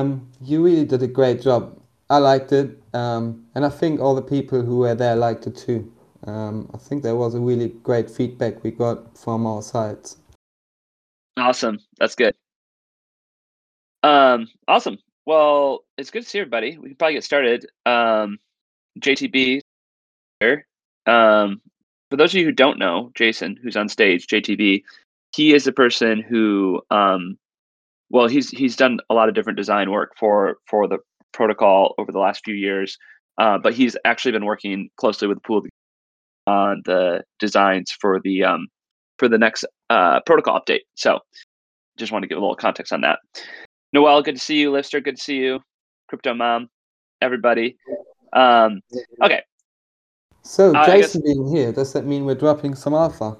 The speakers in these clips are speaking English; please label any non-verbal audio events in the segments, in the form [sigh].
Um, you really did a great job. I liked it, um, and I think all the people who were there liked it too. Um, I think there was a really great feedback we got from our sides. Awesome, that's good. Um, awesome. Well, it's good to see everybody. We can probably get started. Um, JTB here. Um, for those of you who don't know, Jason, who's on stage, JTB, he is a person who, um, well, he's he's done a lot of different design work for for the protocol over the last few years, uh, but he's actually been working closely with Pool on the designs for the um, for the next uh, protocol update. So, just want to give a little context on that. Noel, good to see you. Lister, good to see you. Crypto Mom, everybody. Um, okay. So, Uh, Jason being here, does that mean we're dropping some alpha?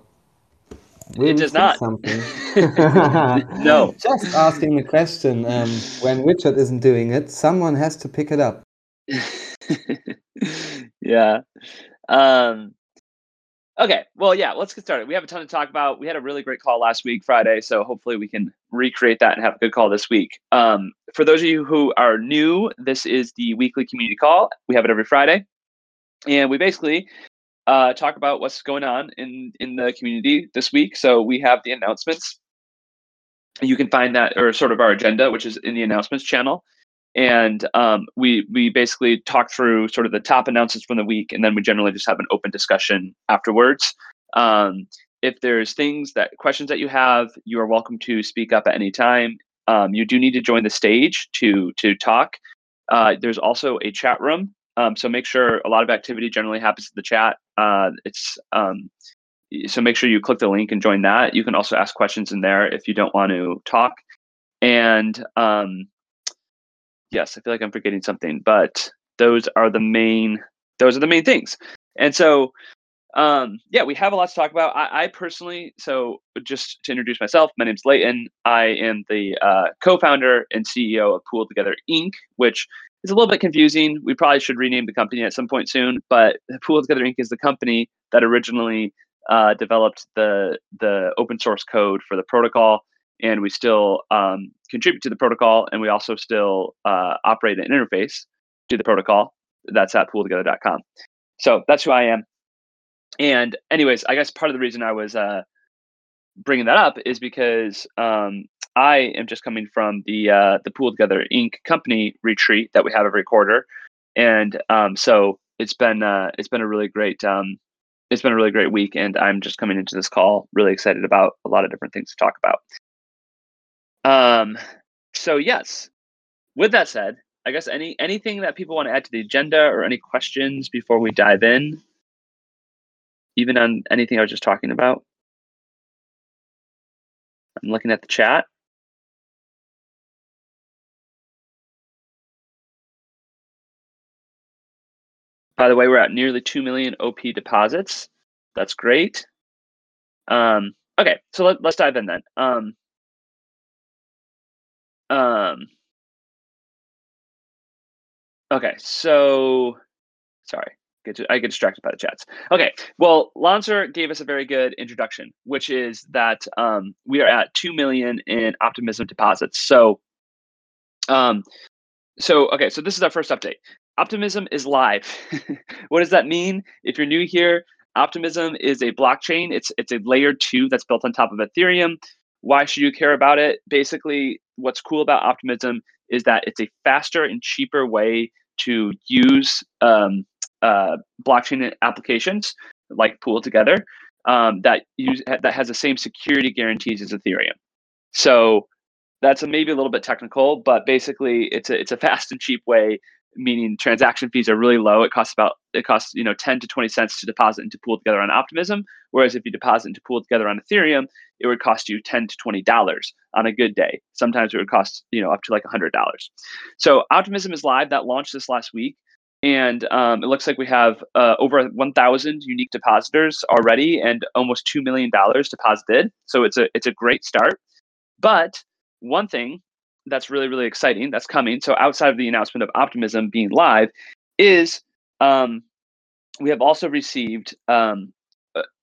Will It we does see not. Something? [laughs] [laughs] No. Just asking the question. Um, when Richard isn't doing it, someone has to pick it up. [laughs] yeah. Um, okay. Well, yeah, let's get started. We have a ton to talk about. We had a really great call last week, Friday. So hopefully we can recreate that and have a good call this week. Um, for those of you who are new, this is the weekly community call. We have it every Friday. And we basically uh, talk about what's going on in, in the community this week. So we have the announcements. You can find that, or sort of our agenda, which is in the announcements channel and um, we we basically talk through sort of the top announcements from the week, and then we generally just have an open discussion afterwards. Um, if there's things that questions that you have, you are welcome to speak up at any time. Um, you do need to join the stage to to talk. Uh, there's also a chat room, um, so make sure a lot of activity generally happens in the chat. Uh, it's um, so make sure you click the link and join that. You can also ask questions in there if you don't want to talk. And um, yes, I feel like I'm forgetting something, but those are the main those are the main things. And so um yeah, we have a lot to talk about. I, I personally, so just to introduce myself, my name's Leighton. I am the uh, co-founder and CEO of Pool Together Inc., which is a little bit confusing. We probably should rename the company at some point soon, but Pool Together Inc. is the company that originally uh, developed the the open source code for the protocol and we still um, contribute to the protocol and we also still uh, operate an interface to the protocol that's at pooltogether.com so that's who i am and anyways i guess part of the reason i was uh, bringing that up is because um, i am just coming from the uh, the pool together inc company retreat that we have every quarter and um, so it's been uh, it's been a really great um, it's been a really great week and i'm just coming into this call really excited about a lot of different things to talk about um, so yes. With that said, I guess any anything that people want to add to the agenda or any questions before we dive in, even on anything I was just talking about. I'm looking at the chat. By the way, we're at nearly 2 million OP deposits. That's great. Um, okay, so let, let's dive in then. Um, um, okay, so sorry, get to, I get distracted by the chats. Okay, well, Lancer gave us a very good introduction, which is that um, we are at two million in optimism deposits. So, um, so okay, so this is our first update. Optimism is live. [laughs] what does that mean? If you're new here, Optimism is a blockchain. It's it's a layer two that's built on top of Ethereum. Why should you care about it? Basically, what's cool about Optimism is that it's a faster and cheaper way to use um, uh, blockchain applications like Pool Together um, that use that has the same security guarantees as Ethereum. So that's a, maybe a little bit technical, but basically, it's a it's a fast and cheap way meaning transaction fees are really low. It costs about it costs you know 10 to 20 cents to deposit into pool together on Optimism. Whereas if you deposit into pool together on Ethereum, it would cost you 10 to 20 dollars on a good day. Sometimes it would cost you know up to like hundred dollars. So Optimism is live. That launched this last week. And um, it looks like we have uh, over 1,000 unique depositors already, and almost two million dollars deposited. So it's a it's a great start. But one thing that's really really exciting that's coming so outside of the announcement of optimism being live is um, we have also received um,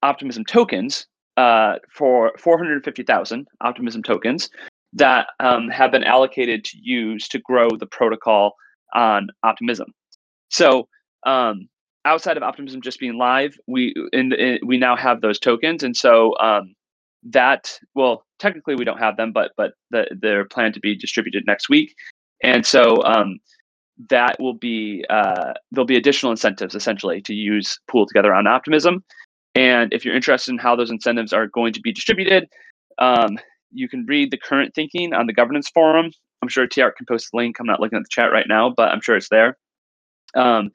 optimism tokens uh, for 450000 optimism tokens that um, have been allocated to use to grow the protocol on Optimism. So um, outside of Optimism just being live, we in, in, we now have those tokens, and so um, that well, technically we don't have them, but but the, they're planned to be distributed next week, and so um, that will be uh, there'll be additional incentives essentially to use pool together on Optimism. And if you're interested in how those incentives are going to be distributed, um, you can read the current thinking on the governance forum. I'm sure TR can post the link. I'm not looking at the chat right now, but I'm sure it's there. Um,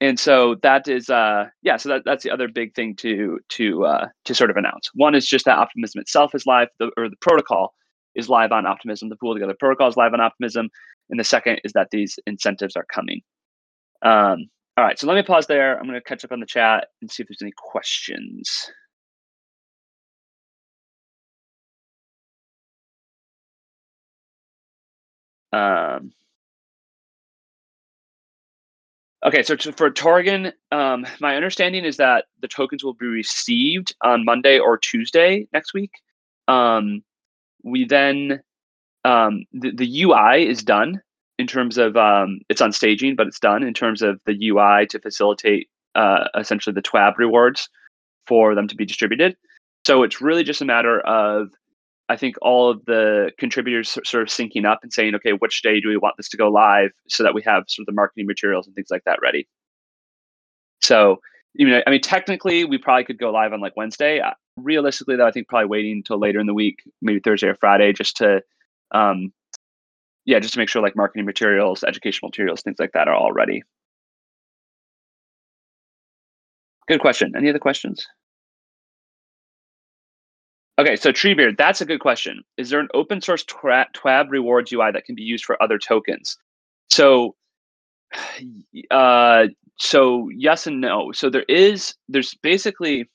and so that is uh yeah so that, that's the other big thing to to uh to sort of announce. One is just that optimism itself is live the, or the protocol is live on optimism the pool together protocol is live on optimism and the second is that these incentives are coming. Um all right so let me pause there. I'm going to catch up on the chat and see if there's any questions. Um Okay, so to, for Torgan, um, my understanding is that the tokens will be received on Monday or Tuesday next week. Um, we then um, the, the UI is done in terms of um, it's on staging, but it's done in terms of the UI to facilitate uh, essentially the TWAB rewards for them to be distributed. So it's really just a matter of I think all of the contributors sort of syncing up and saying, okay, which day do we want this to go live so that we have sort of the marketing materials and things like that ready. So, you know, I mean, technically, we probably could go live on like Wednesday. Uh, realistically, though, I think probably waiting until later in the week, maybe Thursday or Friday, just to, um, yeah, just to make sure like marketing materials, educational materials, things like that are all ready. Good question. Any other questions? Okay, so Treebeard, that's a good question. Is there an open source TWAB rewards UI that can be used for other tokens? So, [sighs] uh, so yes and no. So there is, there's basically,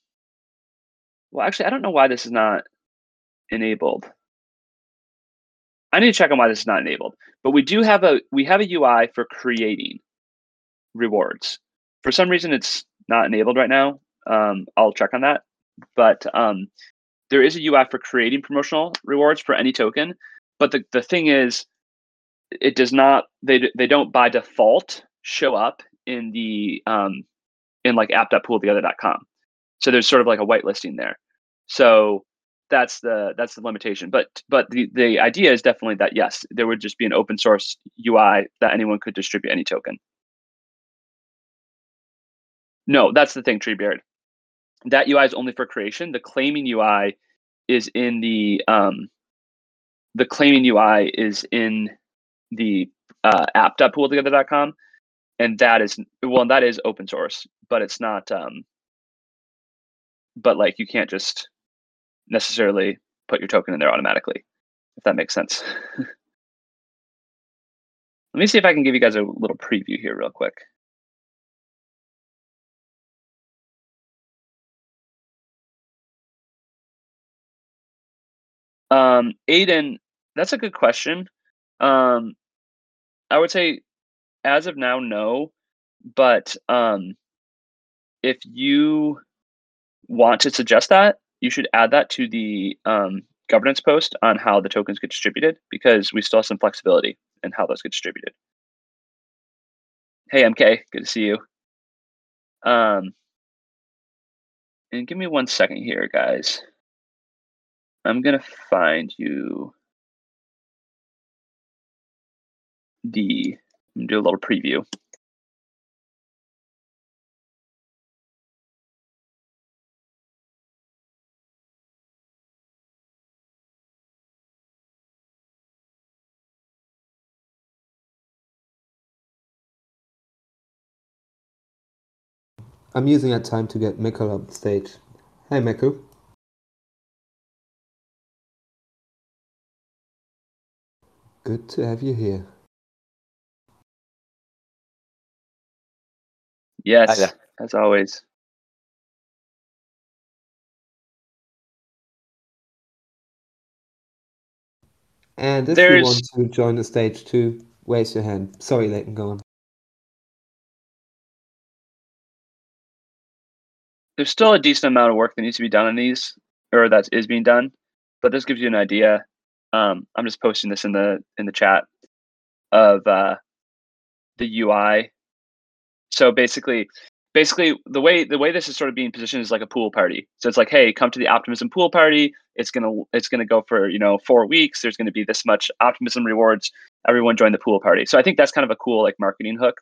well, actually, I don't know why this is not enabled. I need to check on why this is not enabled. But we do have a we have a UI for creating rewards. For some reason, it's not enabled right now. Um, I'll check on that. But um, there is a UI for creating promotional rewards for any token, but the, the thing is, it does not they they don't by default show up in the um in like app.pooltogether.com. So there's sort of like a whitelisting there. So that's the that's the limitation. But but the, the idea is definitely that yes, there would just be an open source UI that anyone could distribute any token. No, that's the thing, Treebeard that UI is only for creation. The claiming UI is in the um, the claiming UI is in the uh, app.pooltogether.com, and that is well, that is open source, but it's not. Um, but like, you can't just necessarily put your token in there automatically, if that makes sense. [laughs] Let me see if I can give you guys a little preview here, real quick. Um, Aiden, that's a good question. Um, I would say, as of now, no. But um, if you want to suggest that, you should add that to the um, governance post on how the tokens get distributed because we still have some flexibility in how those get distributed. Hey, MK, good to see you. Um, and give me one second here, guys. I'm gonna find you the do a little preview. I'm using that time to get Mikkel up stage. Hey Mikkel. Good to have you here. Yes, as always. And if There's- you want to join the stage too, raise your hand. Sorry, Leighton, go on. There's still a decent amount of work that needs to be done on these, or that is being done, but this gives you an idea. Um, I'm just posting this in the in the chat of uh, the UI. So basically, basically the way the way this is sort of being positioned is like a pool party. So it's like, hey, come to the optimism pool party. It's gonna it's gonna go for you know four weeks. There's gonna be this much optimism rewards. Everyone join the pool party. So I think that's kind of a cool like marketing hook.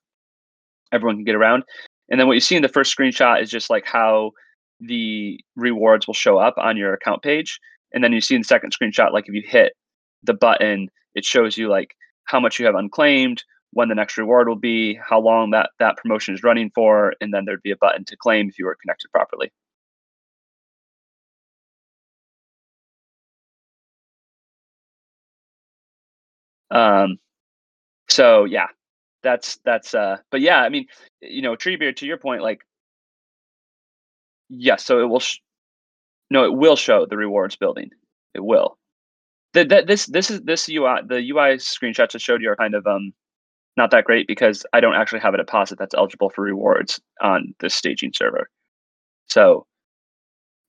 Everyone can get around. And then what you see in the first screenshot is just like how the rewards will show up on your account page. And then you see in the second screenshot, like if you hit the button, it shows you like how much you have unclaimed, when the next reward will be, how long that that promotion is running for, and then there'd be a button to claim if you were connected properly. Um, so yeah, that's that's uh, but yeah, I mean, you know, Treebeard, to your point, like, yes, so it will, sh- no, it will show the rewards building. It will. The, the, this this is this UI the UI screenshots I showed you are kind of um not that great because I don't actually have a deposit that's eligible for rewards on this staging server. So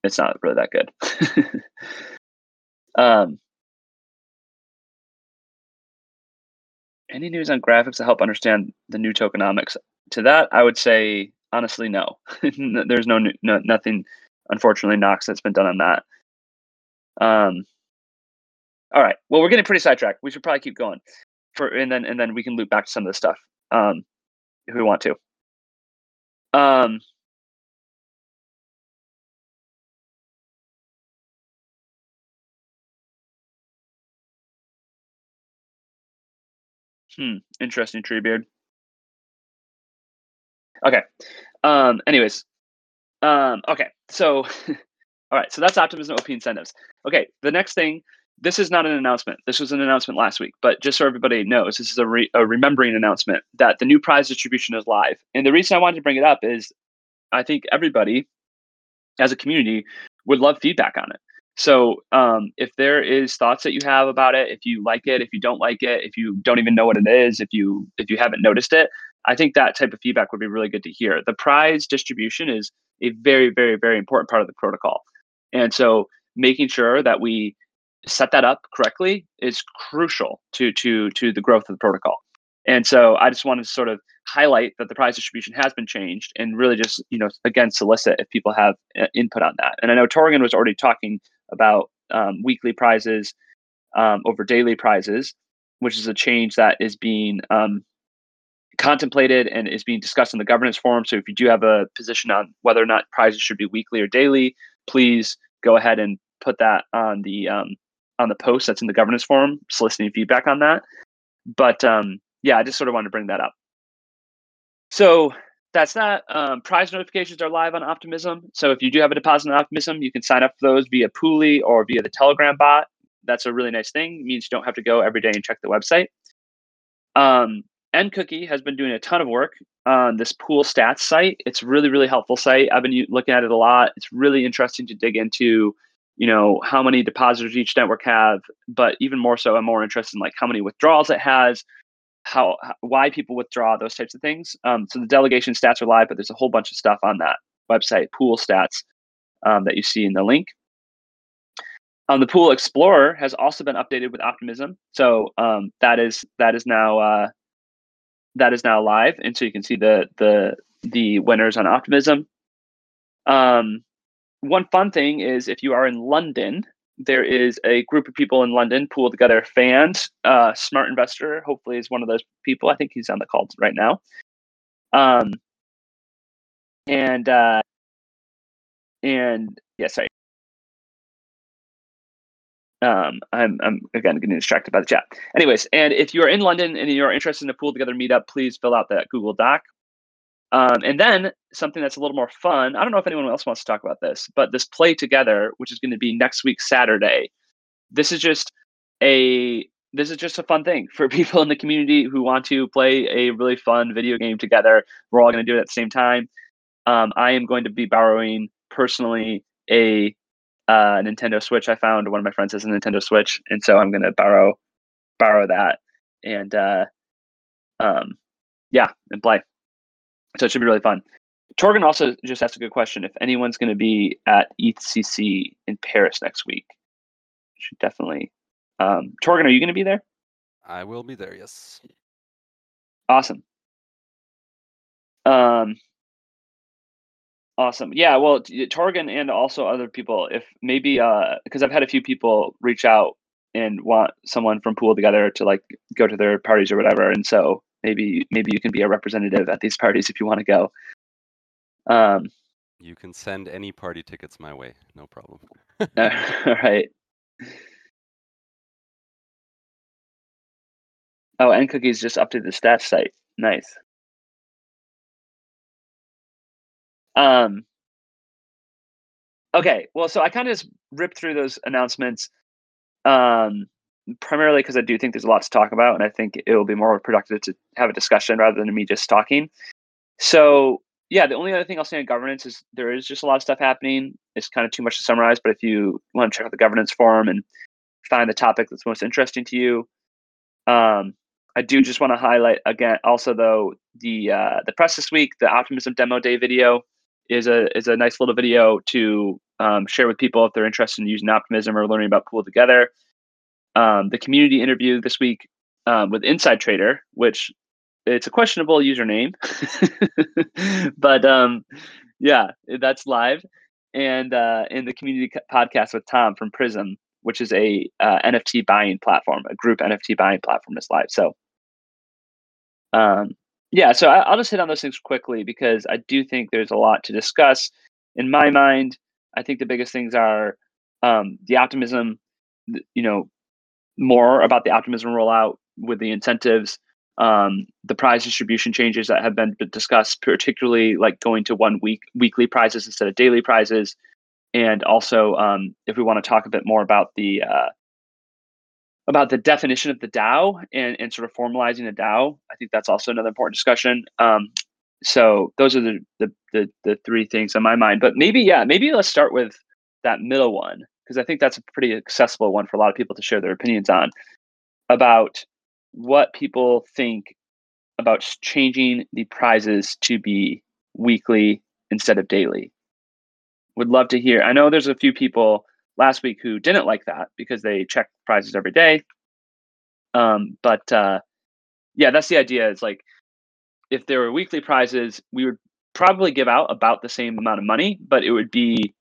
it's not really that good. [laughs] um, any news on graphics to help understand the new tokenomics? To that, I would say honestly, no. [laughs] There's no, no nothing, unfortunately, Knox that's been done on that. Um, all right. Well, we're getting pretty sidetracked. We should probably keep going for and then and then we can loop back to some of the stuff um, if we want to. Um, hmm, interesting Treebeard. Okay. Um, anyways, um, okay. So, [laughs] all right. So that's optimism OP incentives. Okay. The next thing this is not an announcement. This was an announcement last week, but just so everybody knows, this is a, re- a, remembering announcement that the new prize distribution is live. And the reason I wanted to bring it up is I think everybody as a community would love feedback on it. So um, if there is thoughts that you have about it, if you like it, if you don't like it, if you don't even know what it is, if you if you haven't noticed it, I think that type of feedback would be really good to hear. The prize distribution is a very, very, very important part of the protocol. And so making sure that we set that up correctly is crucial to to to the growth of the protocol. And so I just wanted to sort of highlight that the prize distribution has been changed and really just, you know, again, solicit if people have uh, input on that. And I know Torgan was already talking about um, weekly prizes um, over daily prizes, which is a change that is being um, contemplated and is being discussed in the governance forum. So if you do have a position on whether or not prizes should be weekly or daily, please go ahead and put that on the um, on the post that's in the governance forum, soliciting feedback on that. But um, yeah, I just sort of wanted to bring that up. So that's that. Um, prize notifications are live on Optimism. So if you do have a deposit on Optimism, you can sign up for those via Pooly or via the Telegram bot. That's a really nice thing. It means you don't have to go every day and check the website. Um, NCookie has been doing a ton of work on this pool stats site. It's really, really helpful site. I've been looking at it a lot. It's really interesting to dig into you know how many depositors each network have but even more so i'm more interested in like how many withdrawals it has how, why people withdraw those types of things um, so the delegation stats are live but there's a whole bunch of stuff on that website pool stats um, that you see in the link um, the pool explorer has also been updated with optimism so um, that is that is now uh, that is now live and so you can see the the the winners on optimism um, one fun thing is if you are in London, there is a group of people in London pooled together. Fans, uh, smart investor, hopefully is one of those people. I think he's on the call right now. Um, and uh, and yeah, sorry. Um, I'm I'm again getting distracted by the chat. Anyways, and if you're in London and you're interested in a pool together meetup, please fill out that Google Doc. Um, and then something that's a little more fun. I don't know if anyone else wants to talk about this, but this play together, which is going to be next week Saturday. This is just a this is just a fun thing for [laughs] people in the community who want to play a really fun video game together. We're all going to do it at the same time. Um, I am going to be borrowing personally a uh, Nintendo Switch. I found one of my friends has a Nintendo Switch, and so I'm going to borrow borrow that and uh, um, yeah, and play. So it should be really fun. Torgan also just asked a good question. If anyone's going to be at ETHCC in Paris next week, should definitely Um, Torgan, are you going to be there? I will be there. Yes. Awesome. Um, awesome. Yeah. Well, Torgan and also other people, if maybe, uh, because I've had a few people reach out and want someone from Pool together to like go to their parties or whatever, and so maybe maybe you can be a representative at these parties if you want to go. Um, you can send any party tickets my way, no problem. [laughs] all [laughs] right. Oh, and cookies just updated the stats site. Nice. Um. Okay, well, so I kind of just ripped through those announcements, um, primarily because I do think there's a lot to talk about, and I think it will be more productive to have a discussion rather than me just talking. So, yeah, the only other thing I'll say on governance is there is just a lot of stuff happening. It's kind of too much to summarize, but if you want to check out the governance forum and find the topic that's most interesting to you, um, I do just want to highlight again, also though the uh, the press this week, the optimism demo day video is a is a nice little video to um, share with people if they're interested in using optimism or learning about pool together. Um, the community interview this week um, with Inside Trader, which it's a questionable username, [laughs] but um, yeah, that's live, and uh, in the community podcast with Tom from Prism, which is a uh, NFT buying platform, a group NFT buying platform is live. So, um, yeah, so I, will just hit on those things quickly because I do think there's a lot to discuss. In my mind, I think the biggest things are um, the optimism, you know, more about the optimism rollout with the incentives, um, the prize distribution changes that have been discussed, particularly like going to one week weekly prizes instead of daily prizes, and also um, if we want to talk a bit more about the uh, about the definition of the DAO and, and sort of formalizing the DAO, I think that's also another important discussion. Um, so those are the, the, the the three things on my mind. But maybe yeah, maybe let's start with that middle one because I think that's a pretty accessible one for a lot of people to share their opinions on about what people think about changing the prizes to be weekly instead of daily would love to hear. I know there's a few people last week who didn't like that because they check prizes every day. Um, but uh, yeah, that's the idea. It's like if there were weekly prizes, we would probably give out about the same amount of money, but it would be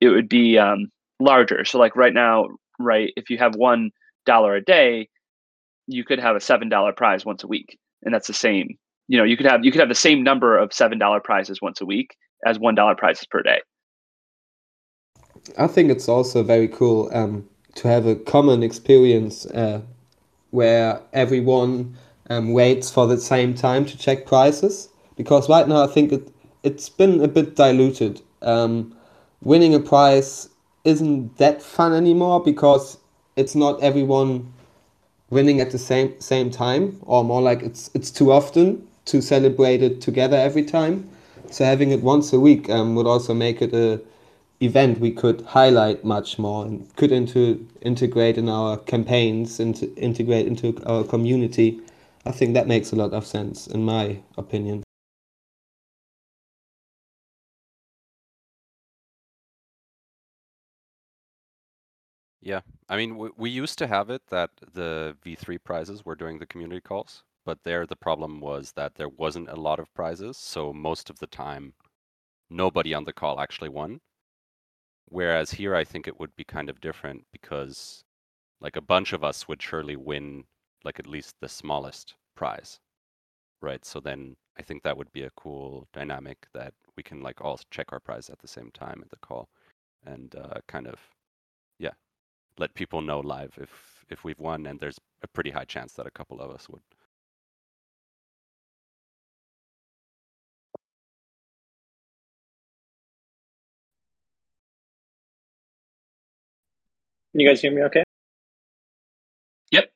it would be um, larger. So like right now, right, if you have one dollar a day, you could have a seven dollar prize once a week, and that's the same. You know, you could have you could have the same number of seven dollar prizes once a week as one dollar prizes per day. I think it's also very cool um, to have a common experience uh, where everyone um, waits for the same time to check prices. Because right now I think it it's been a bit diluted. Um, winning a prize isn't that fun anymore because it's not everyone winning at the same same time, or more like it's it's too often to celebrate it together every time. So having it once a week um, would also make it a event we could highlight much more and could into integrate in our campaigns and integrate into our community. I think that makes a lot of sense in my opinion. Yeah, I mean, we, we used to have it that the V3 prizes were doing the community calls, but there the problem was that there wasn't a lot of prizes, so most of the time nobody on the call actually won. Whereas here, I think it would be kind of different because, like, a bunch of us would surely win, like, at least the smallest prize, right? So then I think that would be a cool dynamic that we can, like, all check our prize at the same time at the call and uh, kind of, yeah, let people know live if if we've won, and there's a pretty high chance that a couple of us would. Can you guys hear me okay? Yep.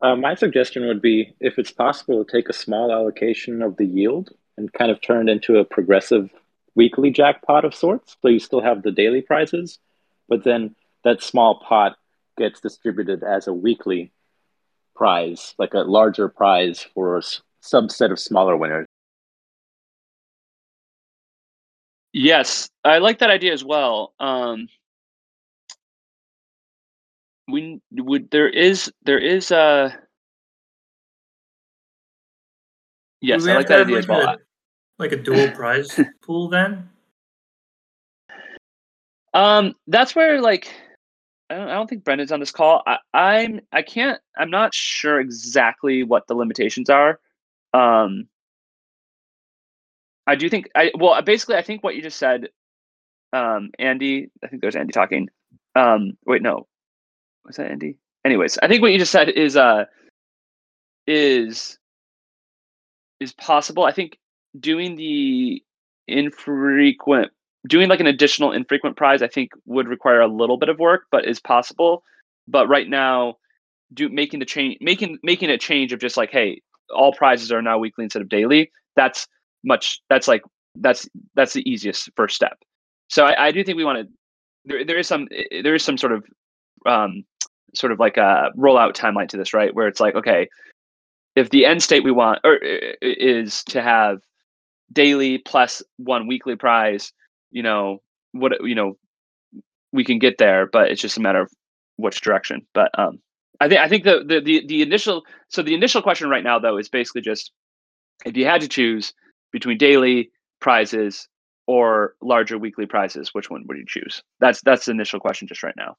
Uh, my suggestion would be if it's possible to take a small allocation of the yield and kind of turn it into a progressive weekly jackpot of sorts. So you still have the daily prizes, but then that small pot gets distributed as a weekly prize, like a larger prize for a subset of smaller winners. Yes, I like that idea as well. Um, we would there is there is a yes i like that idea as like well a, like a dual [laughs] prize pool then? um that's where like I don't, I don't think brendan's on this call. I, i'm i can't i'm not sure exactly what the limitations are. Um i do think i well basically i think what you just said um andy i think there's andy talking. Um wait no was that andy? Anyways i think what you just said is uh is is possible. I think doing the infrequent doing like an additional infrequent prize i think would require a little bit of work but is possible. But right now do making the change making making a change of just like hey all prizes are now weekly instead of daily that's much that's like that's that's the easiest first step. So i, I do think we want to there, there is some eh, there is some sort of um sort of like a rollout timeline to this right? Where it's like okay if the end state we want or is to have daily plus one weekly prize you know what you know we can get there but it's just a matter of which direction. But um i think i think the, the the the initial so the initial question right now though is basically just if you had to choose between daily prizes or larger weekly prizes which one would you choose? That's that's the initial question just right now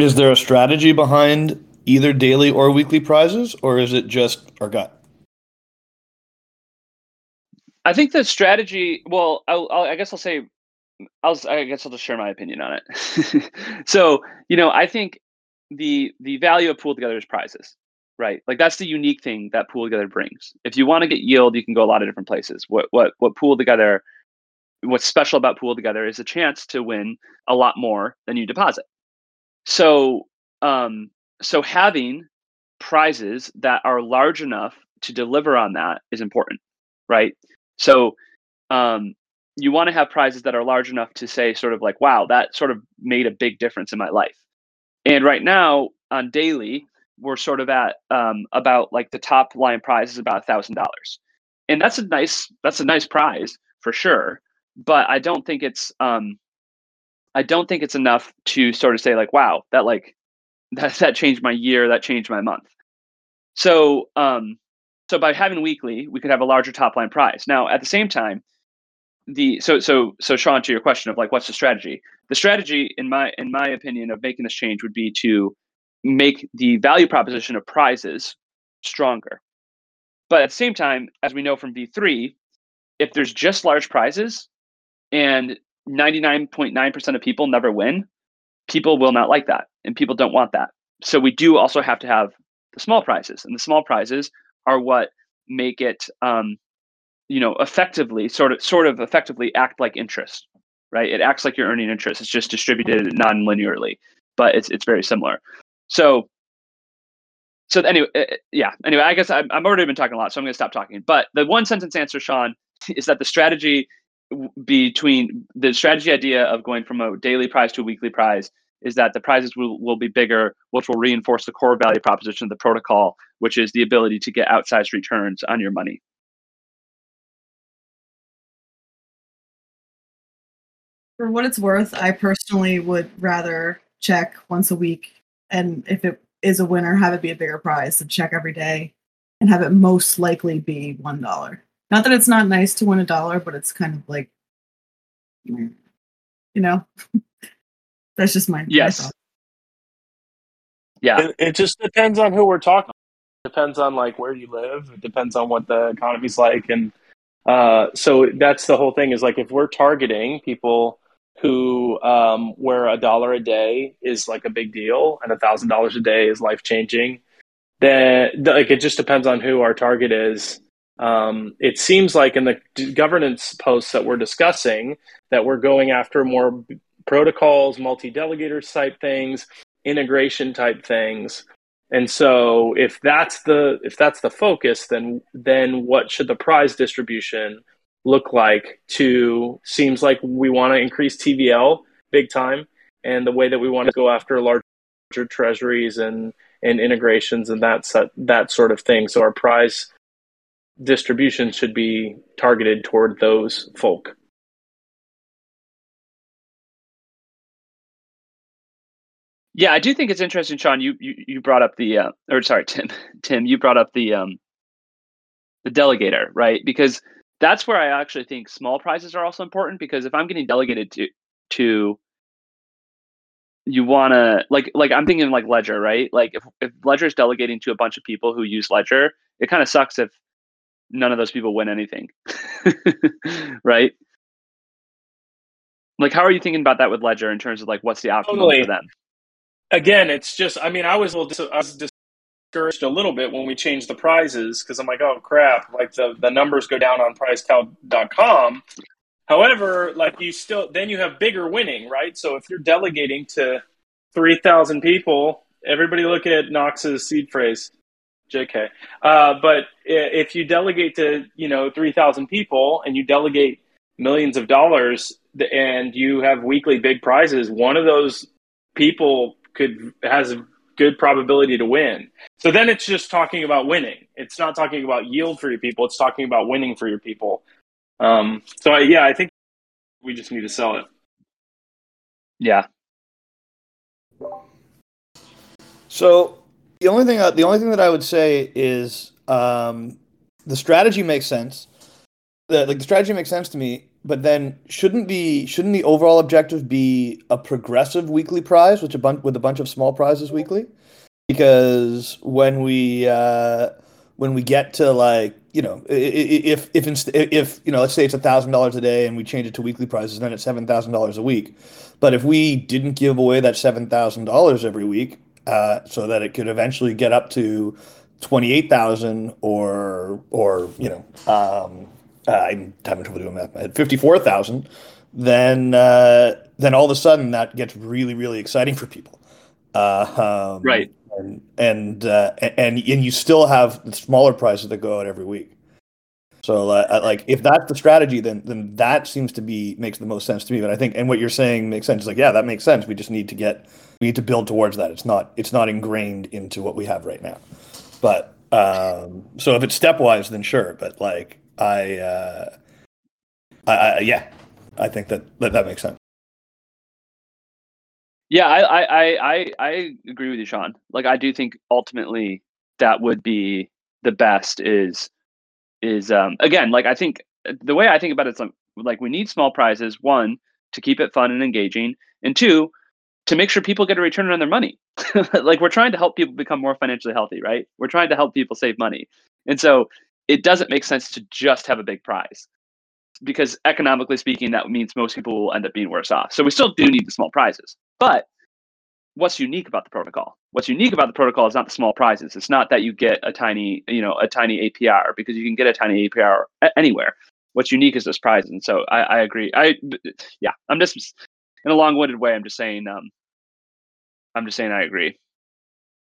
Is there a strategy behind either daily or weekly prizes, or is it just our gut? I think the strategy. Well, I'll, I'll, I guess I'll say. I'll. I guess I'll just share my opinion on it. [laughs] so you know, I think the the value of pool together is prizes, right? Like that's the unique thing that pool together brings. If you want to get yield, you can go a lot of different places. What what what pool together? What's special about pool together is a chance to win a lot more than you deposit. So um, so having prizes that are large enough to deliver on that is important, right? So um, you want to have prizes that are large enough to say, sort of like, wow, that sort of made a big difference in my life. And right now on daily, we're sort of at um, about like the top line prize is about a thousand dollars, and that's a nice that's a nice prize for sure. But I don't think it's um, I don't think it's enough to sort of say like, wow, that like [laughs] that that changed my year, that changed my month. So um, so by having weekly, we could have a larger top line prize. Now at the same time, the so so so Sean, to your question of like what's the strategy? The strategy, in my in my opinion, of making this change would be to make the value proposition of prizes stronger. But at the same time, as we know from V3, if there's just large prizes and 99.9% of people never win, people will not like that and people don't want that. So we do also have to have the small prizes, and the small prizes are what make it, um, you know, effectively sort of sort of effectively act like interest, right? It acts like you're earning interest. It's just distributed non-linearly, but it's it's very similar. So. So anyway, uh, yeah. Anyway, I guess I'm, I'm already been talking a lot, so I'm going to stop talking. But the one sentence answer, Sean, [laughs] is that the strategy between the strategy idea of going from a daily prize to a weekly prize is that the prizes will, will be bigger, which will reinforce the core value proposition of the protocol, which is the ability to get outsized returns on your money. For what it's worth, I personally would rather check once a week, and if it is a winner, have it be a bigger prize than check every day, and have it most likely be one dollar. Not that it's not nice to win a dollar, but it's kind of like, you know, [laughs] that's just my yes. My yeah, it, it just depends on who we're talking. It depends on like where you live. It depends on what the economy's like, and uh, so that's the whole thing. Is like if we're targeting people who um, where a dollar a day is like a big deal and a thousand dollars a day is life changing, then like it just depends on who our target is um, it seems like in the governance posts that we're discussing that we're going after more protocols, multi-delegators type things, integration type things. And so if that's the if that's the focus, then then what should the prize distribution look like to seems like we want to increase TVL big time and the way that we want to go after larger treasuries and and integrations and that that sort of thing. So our prize distribution should be targeted toward those folk. Yeah, I do think it's interesting, Sean. You you, you brought up the uh, or sorry, [laughs] Tim. Tim, you brought up the um the delegator, right? Because that's where I actually think small prizes are also important because if I'm getting delegated to to you want to like like I'm thinking like Ledger, right? Like if if Ledger is delegating to a bunch of people who use Ledger, it kind of sucks if none of those people win anything. [laughs] right? Like how are you thinking about that with Ledger in terms of like what's the outcome Totally. for them? Again, it's just I mean I was a little dis- I was discouraged a little bit when we changed the prizes because I'm like oh crap like the the numbers go down on pricecal.com. However, like you still then you have bigger winning, right? So if you're delegating to 3,000 people, everybody look at Knox's seed phrase. JK. Uh, but if you delegate to, you know, 3,000 people and you delegate millions of dollars and you have weekly big prizes, one of those people could has a good probability to win. So then it's just talking about winning. It's not talking about yield for your people. It's talking about winning for your people. Um, so I, yeah, I think we just need to sell it. Yeah. So the only thing the only thing that I would say is um, the strategy makes sense. The, like the strategy makes sense to me, but then shouldn't be shouldn't the overall objective be a progressive weekly prize, which a bunch with a bunch of small prizes weekly? Because when we uh, when we get to like you know if if if you know let's say it's thousand dollars a day and we change it to weekly prizes, then it's seven thousand dollars a week. But if we didn't give away that seven thousand dollars every week, so that it could eventually get up to twenty eight thousand or or you know um, uh, I'm having trouble doing math. At fifty four thousand, then uh, then all of a sudden that gets really really exciting for people. Uh, um, Right. And and, uh, and and you still have the smaller prizes that go out every week. So uh, like if that's the strategy, then then that seems to be makes the most sense to me. But I think and what you're saying makes sense. It's like yeah, that makes sense. We just need to get we need to build towards that. It's not it's not ingrained into what we have right now. But um, so if it's stepwise, then sure. But like I, uh, I, I yeah, I think that that, that makes sense. Yeah, I, I, I, I, I agree with you, Sean. Like, I do think ultimately that would be the best. Is is um again, like I think the way I think about it is like, like we need small prizes. One to keep it fun and engaging, and two to make sure people get a return on their money. [laughs] like we're trying to help people become more financially healthy, right? We're trying to help people save money, and so it doesn't make sense to just have a big prize because economically speaking, that means most people will end up being worse off. So we still do need the small prizes. But what's unique about the protocol? What's unique about the protocol is not the small prizes. It's not that you get a tiny, you know, a tiny APR because you can get a tiny APR anywhere. What's unique is those prizes. And so I, I agree. I, yeah, I'm just in a long-winded way. I'm just saying, um, I'm just saying I agree.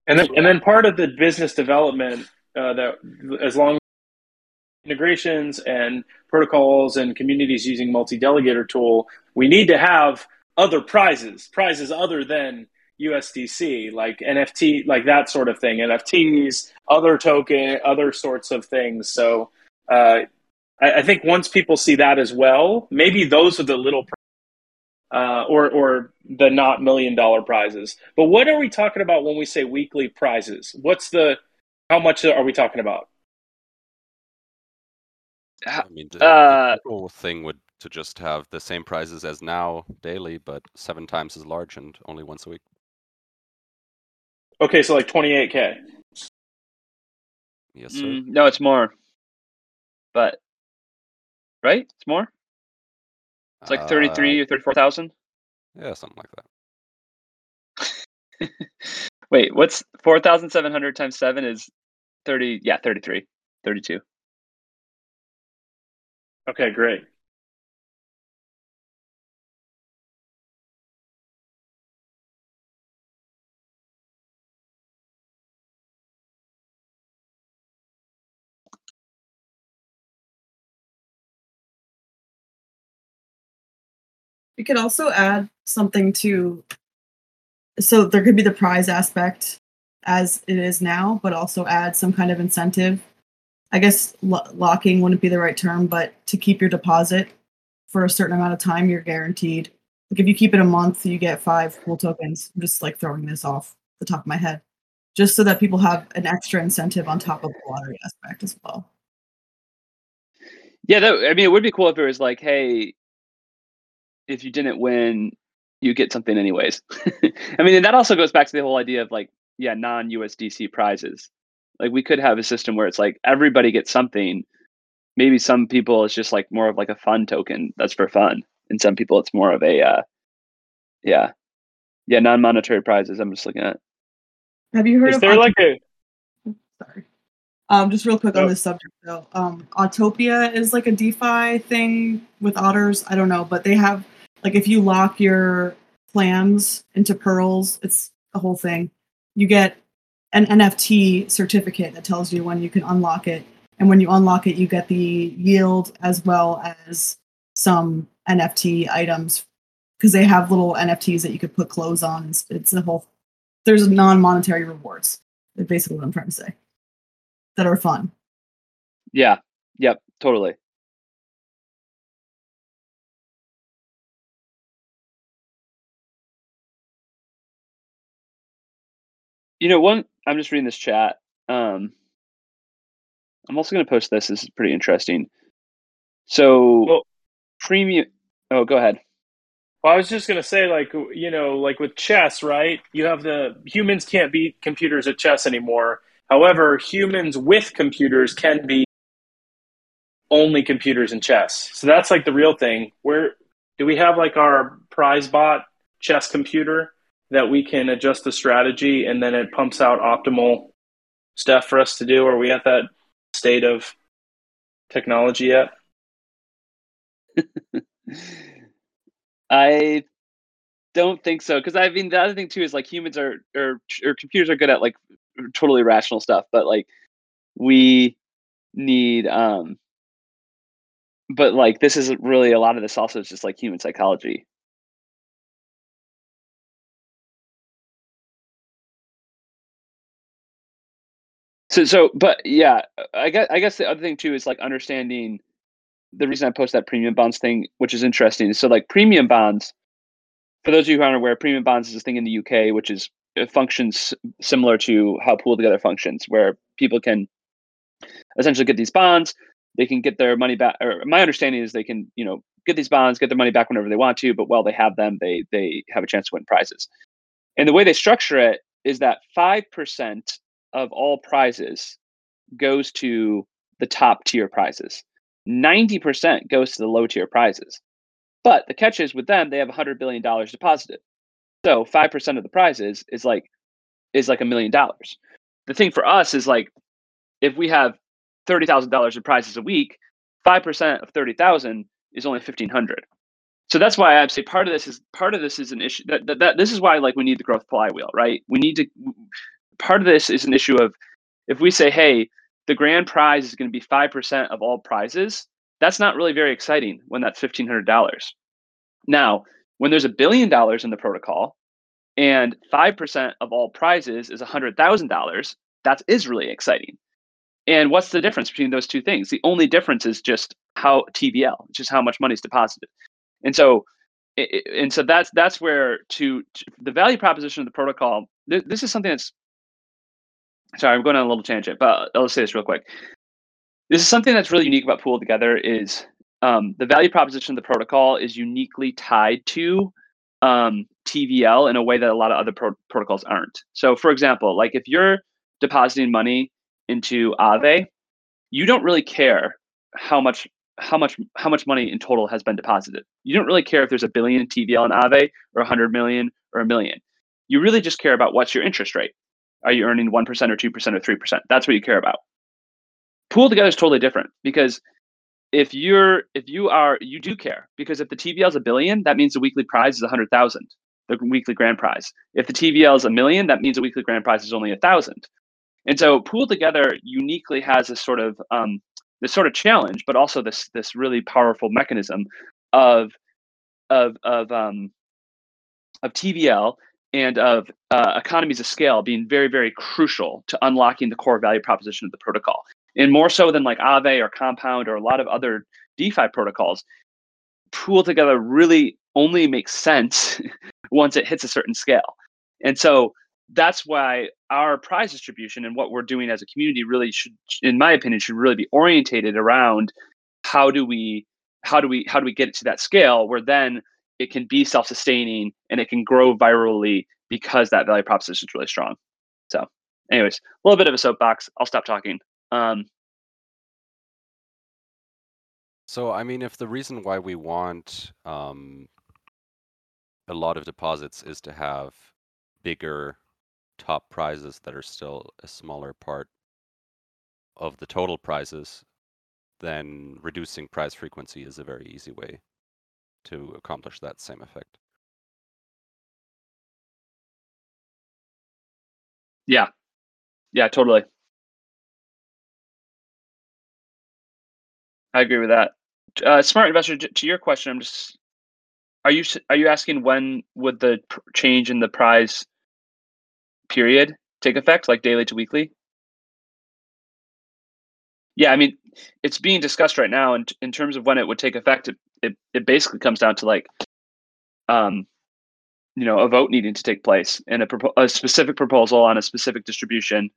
And then, and then part of the business development uh, that as long integrations and protocols and communities using multi-delegator tool, we need to have other prizes, prizes other than USDC, like NFT, like that sort of thing, NFTs, other token, other sorts of things. So uh, I, I think once people see that as well, maybe those are the little uh, or or the not million dollar prizes. But what are we talking about when we say weekly prizes? What's the how much are we talking about? I mean, the, Uh, the cool thing would to just have the same prizes as now daily, but seven times as large and only once a week. Okay, so like 28k. Yes, sir. Mm, no, it's more. But right, it's more. It's like thirty-three Uh, or thirty-four thousand. yeah, something like that. [laughs] Wait, what's four thousand seven hundred times seven is thirty? Yeah, 33, 32. Okay, great. Could also add something to. So there could be the prize aspect as it is now, but also add some kind of incentive I guess lo- locking wouldn't be the right term, but to keep your deposit for a certain amount of time, you're guaranteed. Like if you keep it a month, you get five pool tokens. I'm just like throwing this off the top of my head, just so that people have an extra incentive on top of the lottery aspect as well. Yeah, that, I mean, it would be cool if it was like, hey, if you didn't win, you get something anyways. [laughs] I mean, and that also goes back to the whole idea of like, yeah, non USDC prizes. Like we could have a system where it's like everybody gets something. Maybe some people it's just like more of like a fun token that's for fun, and some people it's more of a, uh, yeah, yeah, non monetary prizes. I'm just looking at. Have you heard Is of there Aut- like a sorry. Um, just real quick on Oh. this subject though. Um, Autopia is like a DeFi thing with otters. I don't know, but they have like if you lock your clams into pearls, it's a whole thing. You get an NFT certificate that tells you when you can unlock it, and when you unlock it, you get the yield as well as some NFT items because they have little NFTs that you could put clothes on. It's, it's a whole. There's non-monetary rewards. That's basically what I'm trying to say that are fun. Yeah. Yep. Totally. You know, one. I'm just reading this chat. Um, I'm also going to post this. This is pretty interesting. So, Well- premium. Oh, go ahead. Well, I was just gonna say, like you know, like with chess, right? You have the humans can't beat computers at chess anymore. However, humans with computers can be only computers in chess. So that's like the real thing. Where do we have like our prize bot chess computer that we can adjust the strategy and then it pumps out optimal stuff for us to do? Are we at that state of technology yet? [laughs] I don't think so because I mean the other thing too is like humans are or or computers are good at like totally rational stuff, but like we need um but like this is really a lot of this also is just like human psychology. So so but yeah, I guess I guess the other thing too is like understanding the reason I post that premium bonds thing, which is interesting. So like premium bonds, for those of you who aren't aware, premium bonds is this thing in the UK, which is it functions similar to how pool together functions, where people can essentially get these bonds, they can get their money back. Or my understanding is they can, you know, get these bonds, get their money back whenever they want to, but while they have them, they they have a chance to win prizes. And the way they structure it is that five percent of all prizes goes to the top tier prizes. 90% goes to the low tier prizes. But the catch is with them, they have $100 billion deposited. So 5% of the prizes is like is like a million dollars. The thing for us is like if we have $30,000 in prizes a week, 5% of 30,000 is only 1500. So that's why I'd say part of this is part of this is an issue that, that, that this is why like we need the growth flywheel, right? We need to part of this is an issue of if we say, hey, the grand prize is going to be 5% of all prizes, that's not really very exciting when that's $1,500. Now, when there's a billion dollars in the protocol and 5% of all prizes is $100,000, that is really exciting. And what's the difference between those two things? The only difference is just how TVL, just how much money is deposited. And so, and so that's that's where to, to the value proposition of the protocol. Th- this is something that's sorry, I'm going on a little tangent, but I'll say this real quick. This is something that's really unique about Pool Together is um, the value proposition of the protocol is uniquely tied to um, TVL in a way that a lot of other pro- protocols aren't. So, for example, like if you're depositing money into Aave, you don't really care how much how much how much money in total has been deposited. You don't really care if there's a billion TVL in Aave or 100 million or a million. You really just care about what's your interest rate. Are you earning 1% or 2% or 3%? That's what you care about. Pool together is totally different because if you're if you are you do care because if the TVL is a billion, that means the weekly prize is a 100,000, the weekly grand prize. If the TVL is a million, that means the weekly grand prize is only a thousand. And so Pool Together uniquely has this sort of um, this sort of challenge, but also this this really powerful mechanism of of of um, of TVL and of uh, economies of scale being very very crucial to unlocking the core value proposition of the protocol. and more so than like Aave or Compound or a lot of other DeFi protocols, pool together really only makes sense [laughs] once it hits a certain scale. And so that's why our prize distribution and what we're doing as a community really should, in my opinion, should really be orientated around how do we how do we how do we get it to that scale where then it can be self-sustaining and it can grow virally because that value proposition is really strong. So, anyways, a little bit of a soapbox. I'll stop talking. Um, So, I mean, if the reason why we want um, a lot of deposits is to have bigger top prizes that are still a smaller part of the total prizes, then reducing prize frequency is a very easy way to accomplish that same effect. yeah, yeah, totally. I agree with that. Uh, smart investor. To your question, I'm just are you are you asking when would the change in the prize period take effect, like daily to weekly? Yeah, I mean, it's being discussed right now, and in terms of when it would take effect, it, it, it basically comes down to like, um, you know, a vote needing to take place and a, propo- a specific proposal on a specific distribution.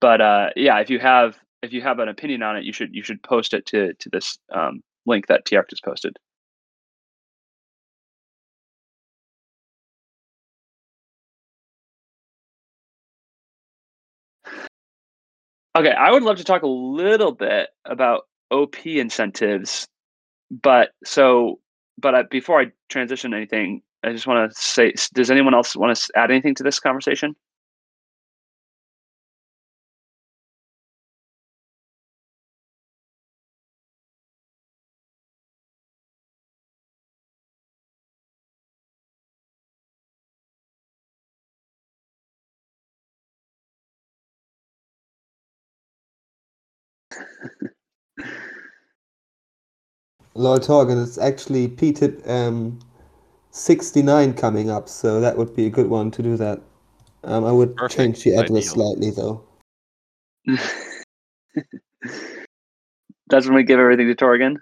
But uh, yeah, if you have if you have an opinion on it, you should you should post it to to this um, link that TR just posted. Okay, I would love to talk a little bit about OP incentives, but so, but I, before I transition anything, I just want to say, does anyone else want to add anything to this conversation? Lord Torgan, it's actually PTIP um, 69 coming up, so that would be a good one to do that. Um, I would Perfect, change the address ideal. slightly though. [laughs] Doesn't we give everything to Torgan?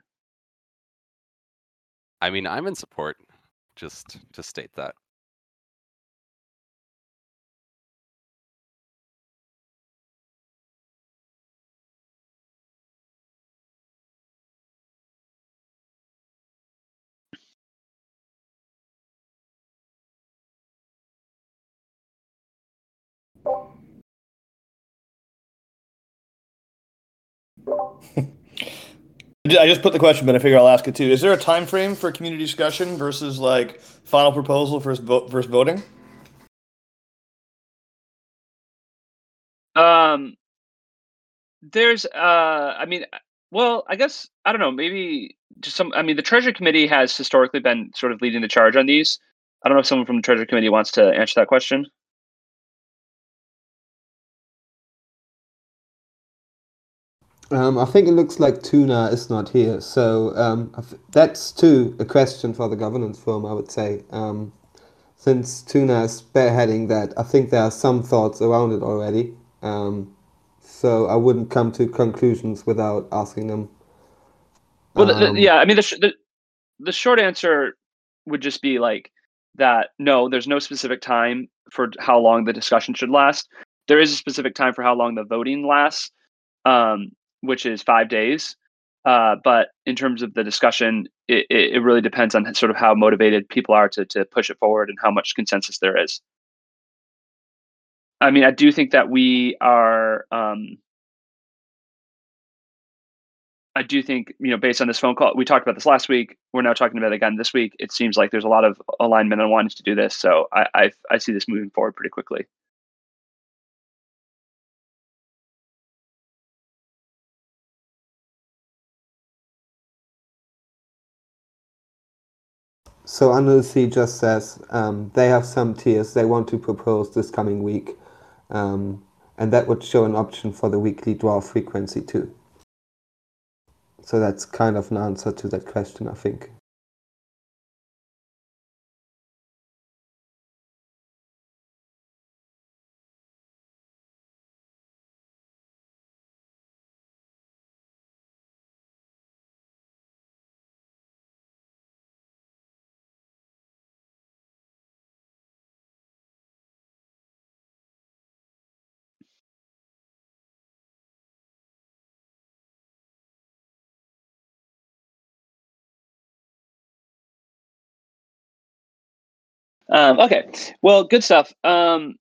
I mean, I'm in support, just to state that. [laughs] I just put the question, but I figure I'll ask it too. Is there a time frame for community discussion versus like final proposal versus vote versus voting? Um, there's, uh, I mean, well, I guess I don't know. Maybe just some. I mean, the Treasury Committee has historically been sort of leading the charge on these. I don't know if someone from the Treasury Committee wants to answer that question. Um, I think it looks like Tuna is not here, so um, that's too a question for the governance forum, I would say. Um, since Tuna is spearheading that, I think there are some thoughts around it already. Um, so I wouldn't come to conclusions without asking them. Well, the, the, Um, yeah, I mean, the, sh- the the short answer would just be like that. No, there's no specific time for how long the discussion should last. There is a specific time for how long the voting lasts, um, which is five days. Uh, but in terms of the discussion, it, it, really depends on sort of how motivated people are to to push it forward and how much consensus there is. I mean, I do think that we are. Um, I do think, you know, based on this phone call, we talked about this last week. We're now talking about it again this week. It seems like there's a lot of alignment on wanting to do this. So I, I, I see this moving forward pretty quickly. So Anulsi just says um, they have some tiers they want to propose this coming week, um, and that would show an option for the weekly draw frequency too. So that's kind of an answer to that question, I think. Um, okay. Well, good stuff. Um,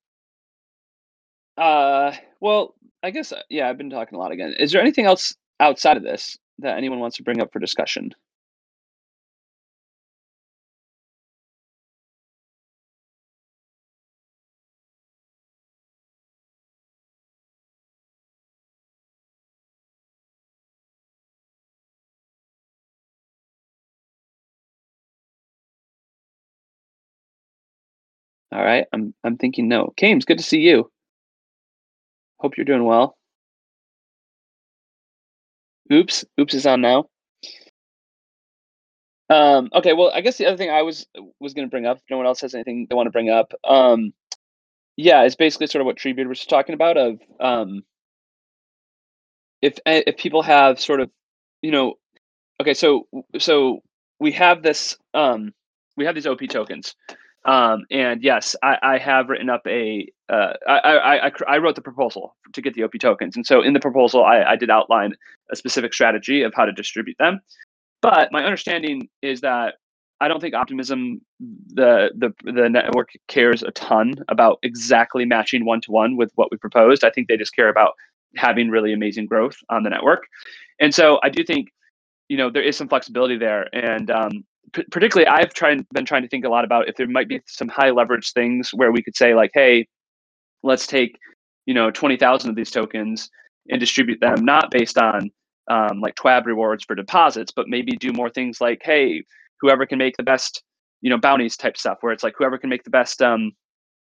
uh, well, I guess uh, yeah, I've been talking a lot again. Is there anything else outside of this that anyone wants to bring up for discussion? All right, I'm I'm thinking no. Kames, good to see you. Hope you're doing well. Oops, oops is on now. Um, okay, well, I guess the other thing I was was going to bring up, if no one else has anything they want to bring up, um, yeah, it's basically sort of what Treebeard was talking about. Of um, if eh, if people have sort of, you know, okay, so so we have this um, we have these OP tokens, um, and yes, I, I have written up a uh, I, I, I, wrote the proposal to get the OP tokens, and so in the proposal, I, I did outline a specific strategy of how to distribute them. But my understanding is that I don't think Optimism, the the the network cares a ton about exactly matching one to one with what we proposed. I think they just care about having really amazing growth on the network, and so I do think you know there is some flexibility there, and um, p- particularly I've tried been trying to think a lot about if there might be some high leverage things where we could say like, hey, let's take you know twenty thousand of these tokens and distribute them not based on um, like TWAB rewards for deposits, but maybe do more things like, hey, whoever can make the best, you know, bounties type stuff, where it's like whoever can make the best um,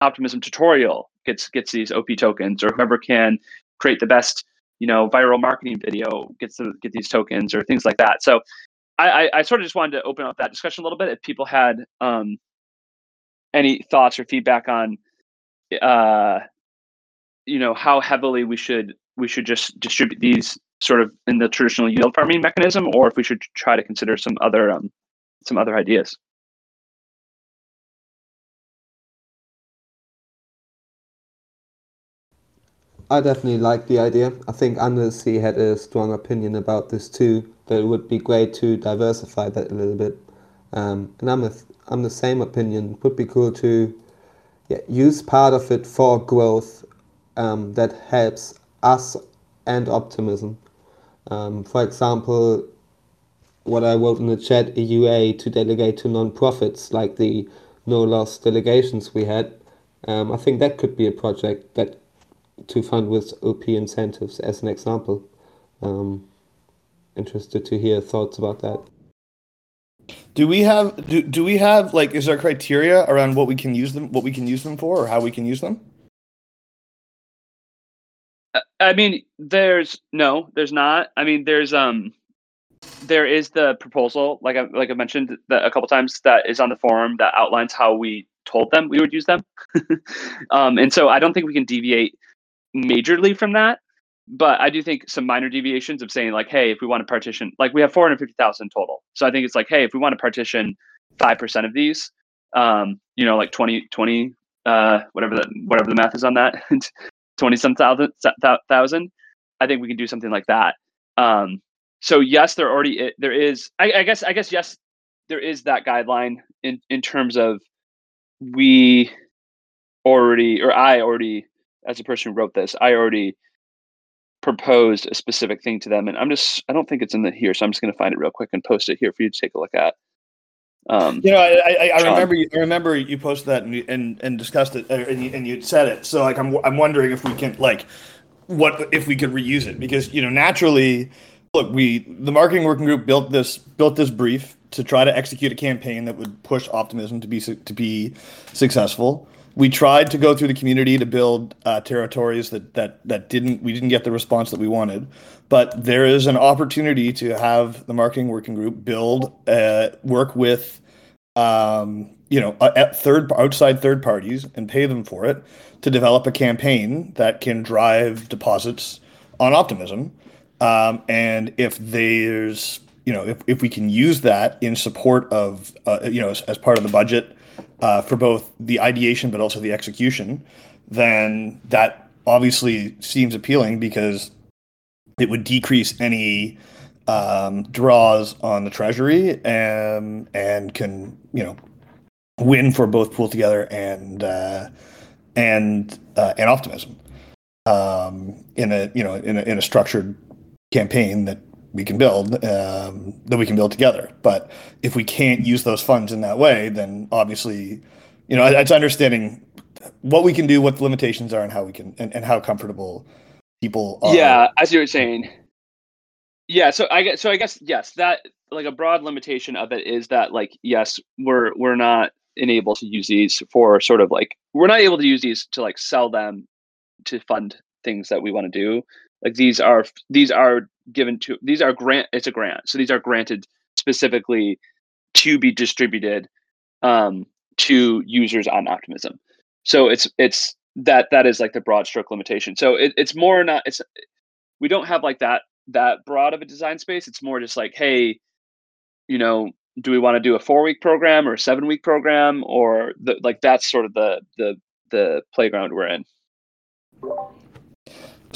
optimism tutorial gets gets these OP tokens, or whoever can create the best, you know, viral marketing video gets to get these tokens, or things like that. So I, I, I sort of just wanted to open up that discussion a little bit. If people had um, any thoughts or feedback on, uh, you know, how heavily we should we should just distribute these sort of in the traditional yield farming mechanism, or if we should try to consider some other um, some other ideas. I definitely like the idea. I think Undersea had a strong opinion about this too. That it would be great to diversify that a little bit. Um, and I'm a, I'm the same opinion. It would be cool to yeah, use part of it for growth um, that helps us and optimism. Um, for example, what I wrote in the chat, EUA to delegate to non-profits like the no loss delegations we had. Um, I think that could be a project that to fund with OP incentives as an example. Um, interested to hear thoughts about that. Do we have do, do we have like is there criteria around what we can use them what we can use them for or how we can use them? I mean, there's no, there's not. I mean, there's um, there is the proposal, like I like I mentioned that a couple times, that is on the forum that outlines how we told them we would use them. [laughs] um, and so I don't think we can deviate majorly from that. But I do think some minor deviations of saying like, hey, if we want to partition, like we have 450,000 total. So I think it's like, hey, if we want to partition 5% of these, um, you know, like 20, 20, uh, whatever the, whatever the math is on that, [laughs] 20 some thousand, thousand, I think we can do something like that. Um, so yes, there already, there is, I, I guess, I guess, yes, there is that guideline in, in terms of we already, or I already, as a person who wrote this, I already proposed a specific thing to them. And I'm just, I don't think it's in the here. So I'm just going to find it real quick and post it here for you to take a look at. Um, you know, I, I, I remember you, I remember you posted that and, and, and discussed it and you, and you said it. So like, I'm, I'm wondering if we can like, what, if we could reuse it because, you know, naturally look, we, the marketing working group built this, built this brief to try to execute a campaign that would push optimism to be, to be successful we tried to go through the community to build uh, territories that that that didn't we didn't get the response that we wanted. But there is an opportunity to have the marketing working group build uh, work with um, you know at third outside third parties and pay them for it to develop a campaign that can drive deposits on optimism. Um, and if there's you know if, if we can use that in support of uh, you know as, as part of the budget uh, for both the ideation but also the execution, then that obviously seems appealing because it would decrease any um, draws on the treasury and and can you know win for both pool together and uh, and uh, and optimism. Um, in a you know in a, in a structured campaign that we can build um, that we can build together. But if we can't use those funds in that way, then obviously, you know, it's understanding what we can do, what the limitations are, and how we can and, and how comfortable people are. Yeah, I see what you're saying. Yeah, so I guess so I guess yes, that like a broad limitation of it is that like yes, we're we're not enabled to use these for sort of like we're not able to use these to like sell them to fund things that we want to do. Like these are these are given to these are grant it's a grant. So these are granted specifically to be distributed um, to users on Optimism. So it's it's that that is like the broad stroke limitation. So it, it's more not it's we don't have like that that broad of a design space. It's more just like, hey, you know, do we want to do a four week program or a seven week program or the, like that's sort of the the the playground we're in.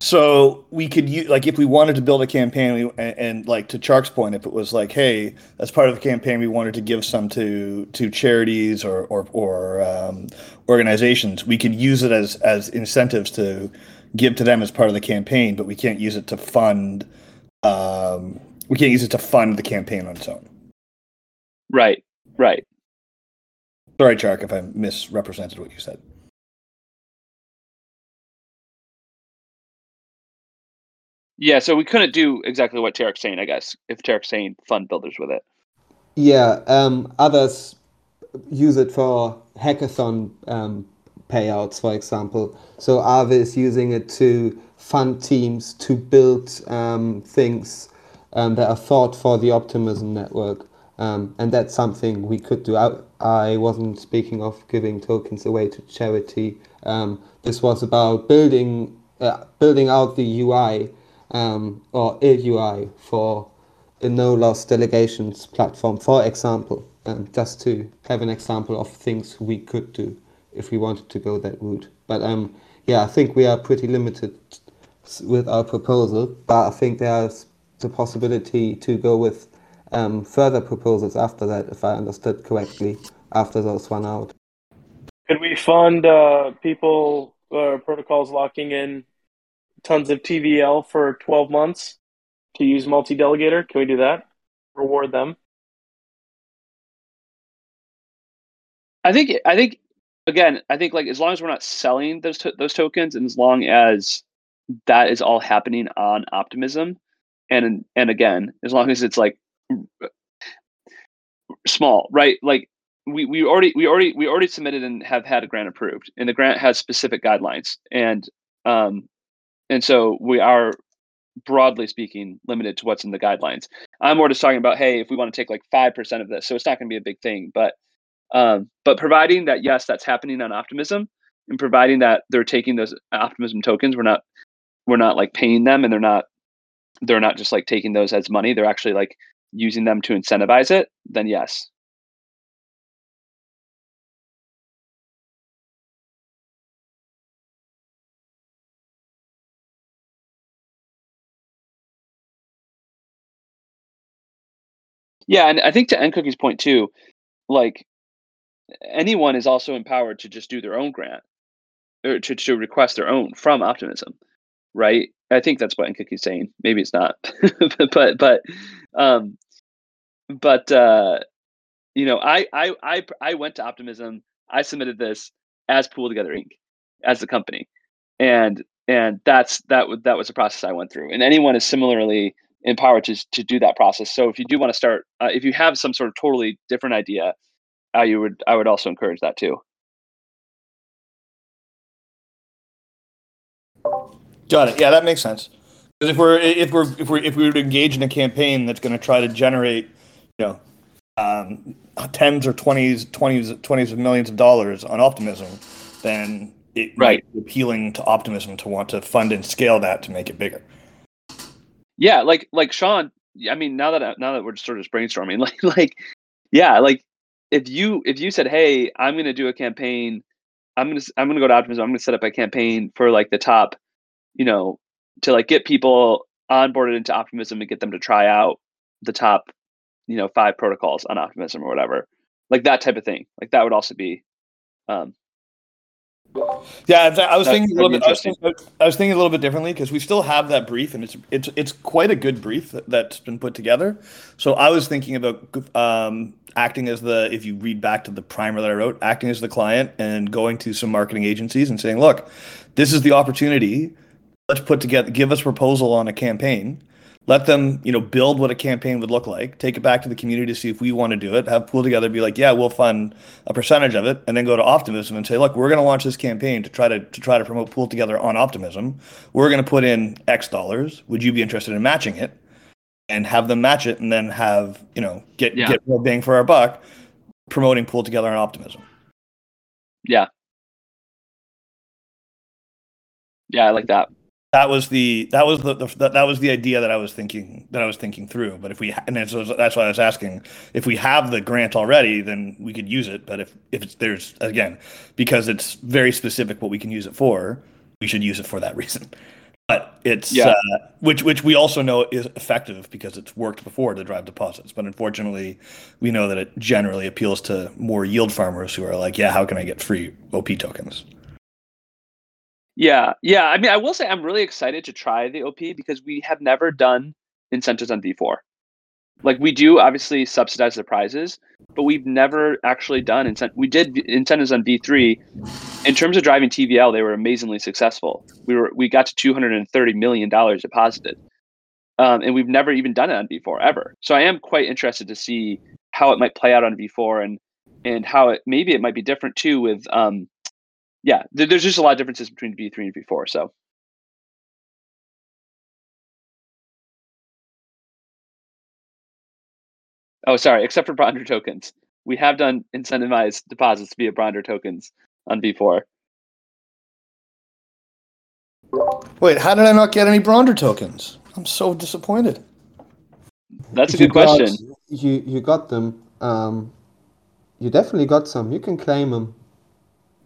So we could use, like, if we wanted to build a campaign, we, and, and, like to Chark's point, if it was like, hey, as part of the campaign, we wanted to give some to to charities or or, or um, organizations, we could use it as as incentives to give to them as part of the campaign, but we can't use it to fund. Um, we can't use it to fund the campaign on its own. Right. Right. Sorry, Chark, if I misrepresented what you said. Yeah, so we couldn't do exactly what Tarek's saying, I guess, if Tarek's saying fund builders with it. Yeah, um, others use it for hackathon um, payouts, for example. So Aave is using it to fund teams to build um, things um, that are thought for the Optimism network. Um, and that's something we could do. I, I wasn't speaking of giving tokens away to charity. Um, this was about building uh, building out the UI um, or a UI for a no loss delegations platform, for example, um, just to have an example of things we could do if we wanted to go that route. But um, yeah, I think we are pretty limited with our proposal, but I think there's the possibility to go with um, further proposals after that, if I understood correctly, after those one out. Could we fund uh, people uh, protocols locking in tons of TVL for 12 months to use multi-delegator? Can we do that? Reward them? I think I think again, I think like as long as we're not selling those to- those tokens and as long as that is all happening on Optimism and and again, as long as it's like small, right? Like we, we already we already we already submitted and have had a grant approved and the grant has specific guidelines and um and so we are broadly speaking limited to what's in the guidelines. I'm more just talking about hey if we want to take like 5% of this so it's not going to be a big thing but um, but providing that yes that's happening on optimism and providing that they're taking those optimism tokens we're not we're not like paying them and they're not they're not just like taking those as money they're actually like using them to incentivize it then yes Yeah, and I think to nCookie's point too, like anyone is also empowered to just do their own grant or to, to request their own from Optimism, right? I think that's what nCookie's saying. Maybe it's not, [laughs] but but um, but uh, you know, I I I I went to Optimism. I submitted this as Pool Together Inc. as the company, and and that's that was that was the process I went through. And anyone is similarly empowered to, to do that process. So if you do want to start, uh, if you have some sort of totally different idea, I you would I would also encourage that too. Got it. Yeah, that makes sense. Because if we're if we're if we're if we were to engage in a campaign that's going to try to generate, you know, um, tens or twenties, twenties, twenties of millions of dollars on optimism, then it right. appealing to optimism to want to fund and scale that to make it bigger yeah like like sean i mean now that now that we're just sort of brainstorming [laughs] like like yeah like if you if you said hey i'm going to do a campaign i'm to i'm to go to optimism i'm to set up a campaign for like the top you know to like get people onboarded into optimism and get them to try out the top you know five protocols on optimism or whatever like that type of thing. Like that would also be um, Yeah, I was That- thinking a little bit. I was thinking, I was thinking a little bit differently because we still have that brief, and it's it's it's quite a good brief that, that's been put together. So I was thinking about um, acting as the if you read back to the primer that I wrote, acting as the client and going to some marketing agencies and saying, "Look, this is the opportunity. Let's put together, give us a proposal on a campaign." Let them, you know, build what a campaign would look like. Take it back to the community to see if we want to do it. Have pool together, be like, yeah, we'll fund a percentage of it, and then go to Optimism and say, look, we're going to launch this campaign to try to to try to promote pool together on Optimism. We're going to put in X dollars. Would you be interested in matching it? And have them match it, and then have you know get Yeah. get more bang for our buck, promoting pool together on Optimism. yeah. Yeah, I like that. That was the that was the, the that, that was the idea that I was thinking that I was thinking through. But if we and that's, that's why I was asking if we have the grant already, then we could use it. But if if it's, there's again because it's very specific what we can use it for, we should use it for that reason. But it's Yeah. uh, which which we also know is effective because it's worked before to drive deposits. But unfortunately, we know that it generally appeals to more yield farmers who are like, yeah, how can I get free OP tokens? Yeah, yeah. I mean, I will say I'm really excited to try the OP because we have never done incentives on V4. Like we do obviously subsidize the prizes, but we've never actually done incent. We did incentives on V3. In terms of driving TVL, they were amazingly successful. We were we got to 230 million dollars deposited, um, and we've never even done it on V4 ever. So I am quite interested to see how it might play out on V4 and and how it maybe it might be different too with um, yeah, there's just a lot of differences between V3 and V4. So oh, sorry, except for Bronder tokens, we have done incentivized deposits via Bronder tokens on V4. Wait, how did I not get any Bronder tokens? I'm so disappointed. That's a You good question. got- you you got them. Um, you definitely got some. You can claim them.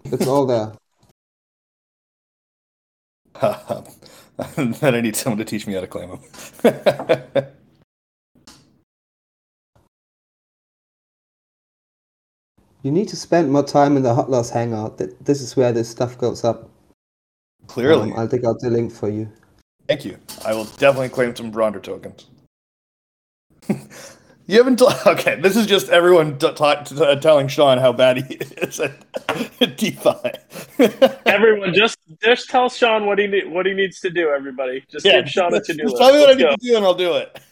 It's all there. [laughs] [laughs] then I need someone to teach me how to claim them. [laughs] You need to spend more time in the Hot Loss Hangout. This is where this stuff goes up. Clearly. Um, I'll dig out the link for you. Thank you. I will definitely claim some Bronder tokens. You haven't. T- [laughs] okay, this is just everyone t- t- t- uh, telling Sean how bad he [laughs] is at [laughs] DeFi. Everyone, just just tell Sean what he need, what he needs to do. Everybody, just give Sean a to do just list. Tell me what I Let's need go. to do, and I'll do it.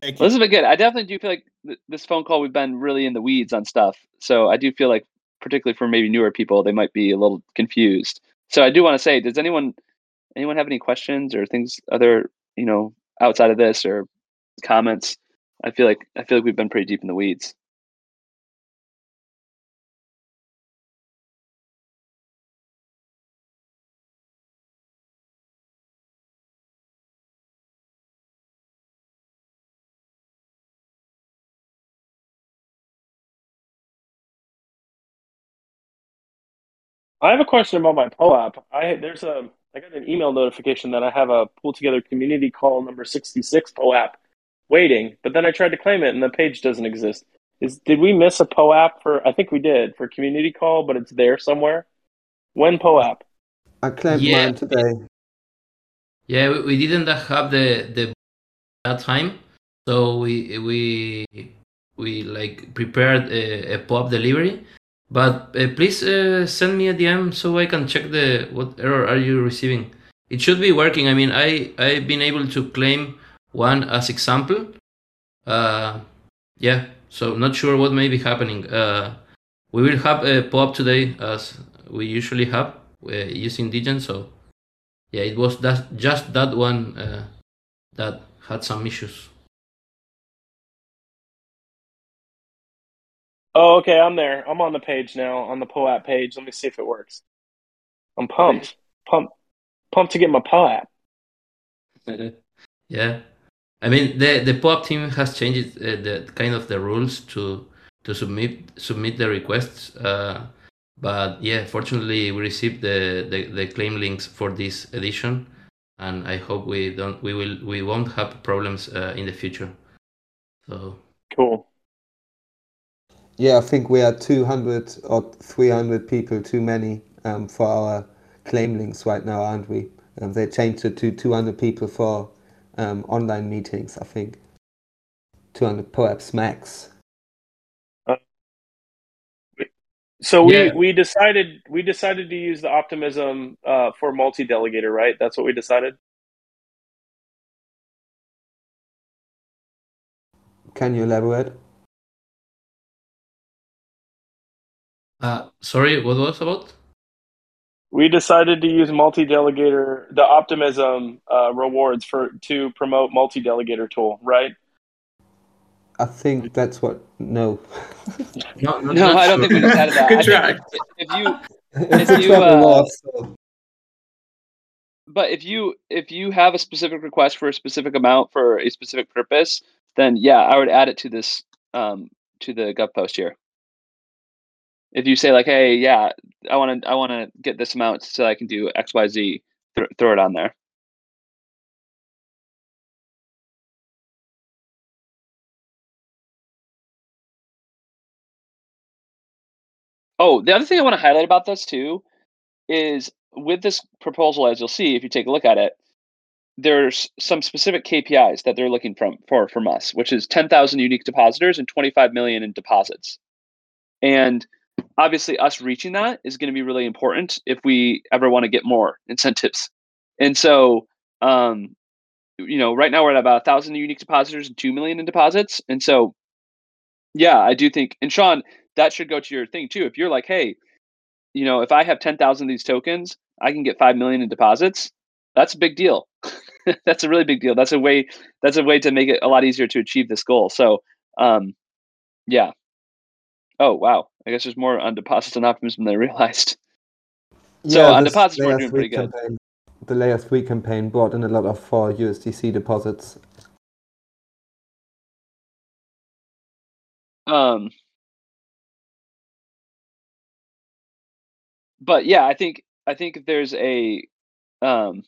Thank Well, you. this has been good. I definitely do feel like th- this phone call we've been really in the weeds on stuff. So I do feel like, particularly for maybe newer people, they might be a little confused. So I do want to say, does anyone anyone have any questions or things other you know outside of this or comments? I feel like I feel like we've been pretty deep in the weeds. I have a question about my POAP. I there's a I got an email notification that I have a pull together community call number 66 POAP waiting, but then I tried to claim it and the page doesn't exist. Is did we miss a POAP for I think we did for community call, but it's there somewhere. When POAP? I claimed Yeah. mine today. Yeah, we, we didn't have the the that time, so we we we like prepared a, a POAP delivery. But uh, please uh, send me a DM so I can check the what error are you receiving. It should be working. I mean, I I've been able to claim one as example. Uh, yeah. So not sure what may be happening. Uh, we will have a POAP today as we usually have uh, using Degen. So yeah, it was that just that one uh, that had some issues. Oh, okay, I'm there. I'm on the page now, on the POAP page. Let me see if it works. I'm pumped. Pumped pumped to get my POAP. [laughs] yeah, I mean the the POAP team has changed uh, the kind of the rules to to submit submit the requests. Uh, but yeah, fortunately we received the, the, the claim links for this edition, and I hope we don't we will we won't have problems uh, in the future. So Cool. Yeah, I think we are 200 or 300 people too many um, for our claim links right now, aren't we? Um, they changed it to 200 people for um, online meetings, I think. 200 perhaps max. So we, Yeah. we decided we decided to use the optimism uh, for multi delegator, right? That's what we decided. Can you elaborate? Uh, sorry, what was about? We decided to use multi delegator the optimism uh, rewards for to promote multi delegator tool, right? I think that's what. No. [laughs] No, not, No, I don't sure. think we decided that. Good I think try. if, if you, [laughs] If a you, uh, law, so but if you if you have a specific request for a specific amount for a specific purpose, then yeah, I would add it to this um to the gov post here. If you say like, hey, yeah, I want to I want to get this amount so I can do X Y Z, th- throw it on there. Oh, the other thing I want to highlight about this too is with this proposal, as you'll see if you take a look at it, there's some specific KPIs that they're looking from for from us, which is 10,000 unique depositors and 25 million in deposits. And obviously, us reaching that is going to be really important if we ever want to get more incentives. And so, um, you know, right now we're at about a thousand unique depositors and two million in deposits. And so, yeah, I do think, and Sean, that should go to your thing too. If you're like, hey, you know, if I have 10,000 of these tokens, I can get 5 million in deposits. That's a big deal. [laughs] that's a really big deal. That's a way that's a way to make it a lot easier to achieve this goal. So, um yeah. Oh, wow. I guess there's more on deposits and optimism than I realized. [laughs] So, on this deposits, we're doing three pretty good. Campaign, the layer three campaign brought in a lot of for USDC deposits. Um But yeah, I think I think if there's a um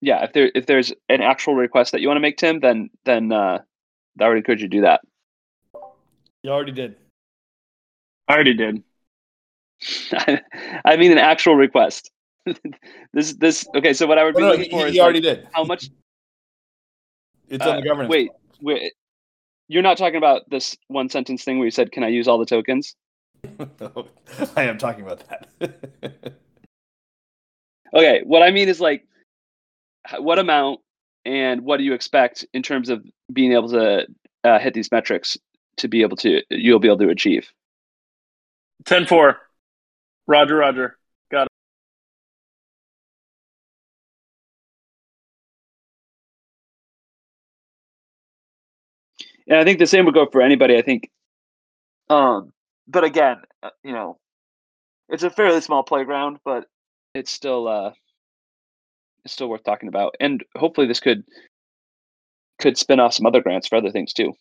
yeah, if there if there's an actual request that you want to make Tim, then then uh I would encourage you to do that. You already did. I already did. [laughs] I mean an actual request. [laughs] this this okay. So what I would be no, looking he, for he is already like, did. how much. [laughs] It's uh, on the governance. Wait, wait. You're not talking about this one sentence thing where you said, "Can I use all the tokens?" I am talking about that. Okay. What I mean is like, what amount and what do you expect in terms of being able to uh, hit these metrics to be able to you'll be able to achieve? 10 4. Roger, Roger. Got it. And I think the same would go for anybody. I think, um, but again, uh, you know, it's a fairly small playground, but it's still uh, it's still worth talking about. And hopefully, this could could spin off some other grants for other things too.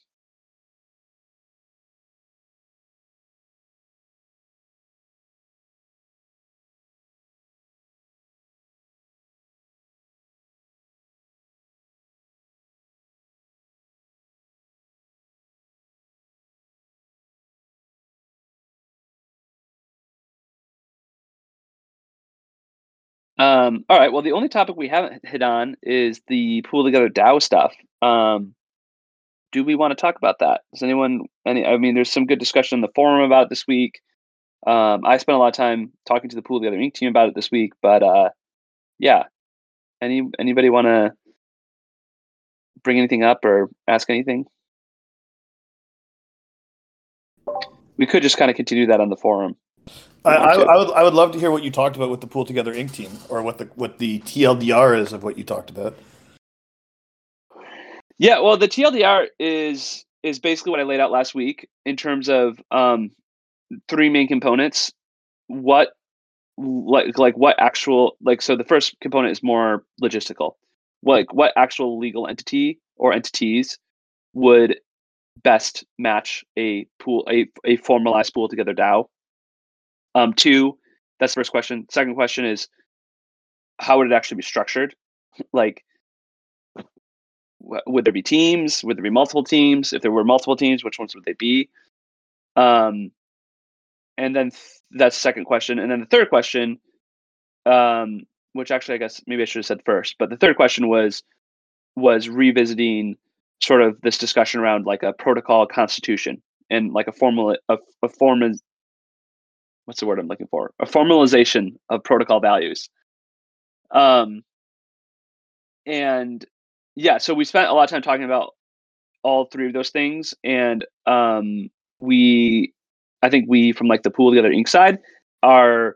Um, all right. Well, the only topic we haven't hit on is the pool together DAO stuff. Um, do we want to talk about that? Does anyone? Any? I mean, there's some good discussion in the forum about it this week. Um, I spent a lot of time talking to the pool together Inc. team about it this week, but uh, yeah. Any anybody want to bring anything up or ask anything? We could just kind of continue that on the forum. I, I, I would I would love to hear what you talked about with the Pool Together Inc. team, or what the what the TLDR is of what you talked about. Yeah, well, the TLDR is is basically what I laid out last week in terms of um, three main components. What like like what actual like so the first component is more logistical. Like what actual legal entity or entities would best match a pool a, a formalized pool together DAO? Um, two, that's the first question. Second question is how would it actually be structured? like would there be teams? Would there be multiple teams? If there were multiple teams, which ones would they be? Um, and then th- that's the second question. And then the third question, um, which actually I guess maybe I should have said first, but the third question was was revisiting sort of this discussion around like a protocol constitution and like a formal a, a form what's the word I'm looking for? A formalization of protocol values. Um, and yeah, so we spent a lot of time talking about all three of those things, and um, we, I think we from like the PoolTogether Inc side are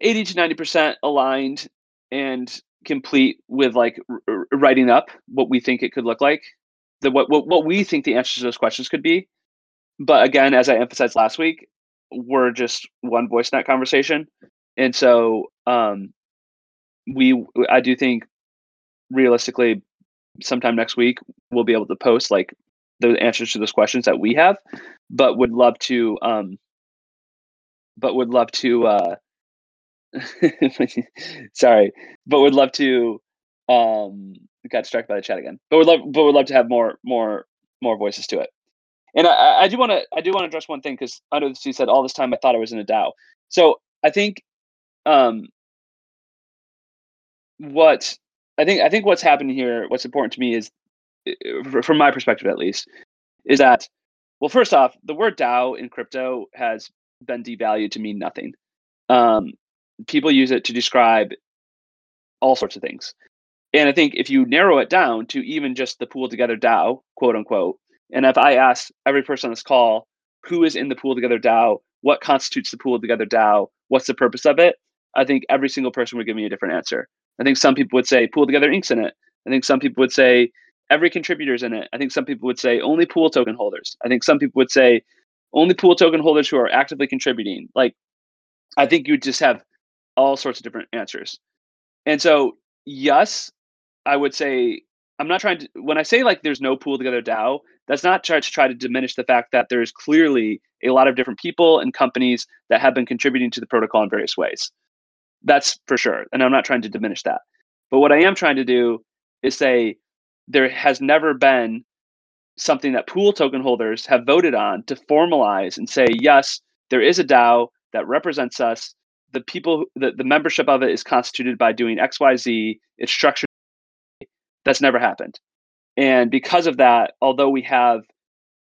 eighty to ninety percent aligned and complete with like r- writing up what we think it could look like, the what, what what we think the answers to those questions could be. But again, as I emphasized last week, we're just one voice in that conversation, and so um, we I do think realistically sometime next week we'll be able to post like the answers to those questions that we have, but would love to um, but would love to uh, [laughs] sorry, but would love to um got distracted by the chat again. But would love but would love to have more more more voices to it. And I, I do want to I do want to address one thing because under the sea said all this time I thought I was in a DAO. So I think um what I think I think what's happening here, what's important to me is from my perspective at least, is that well, first off, the word DAO in crypto has been devalued to mean nothing. Um, people use it to describe all sorts of things. And I think if you narrow it down to even just the PoolTogether DAO, quote unquote, and if I ask every person on this call who is in the PoolTogether DAO, what constitutes the PoolTogether DAO, what's the purpose of it, I think every single person would give me a different answer. I think some people would say PoolTogether Inc's in it. I think some people would say every contributor's in it. I think some people would say only pool token holders. I think some people would say only pool token holders who are actively contributing. Like I think you just have all sorts of different answers. And so yes, I would say I'm not trying to when I say like there's no PoolTogether DAO, that's not to try to diminish the fact that there's clearly a lot of different people and companies that have been contributing to the protocol in various ways. That's for sure. And I'm not trying to diminish that. But what I am trying to do is say there has never been something that pool token holders have voted on to formalize and say, yes, there is a DAO that represents us. The people, the, the membership of it is constituted by doing XYZ. It's structured. That's never happened. And because of that, although we have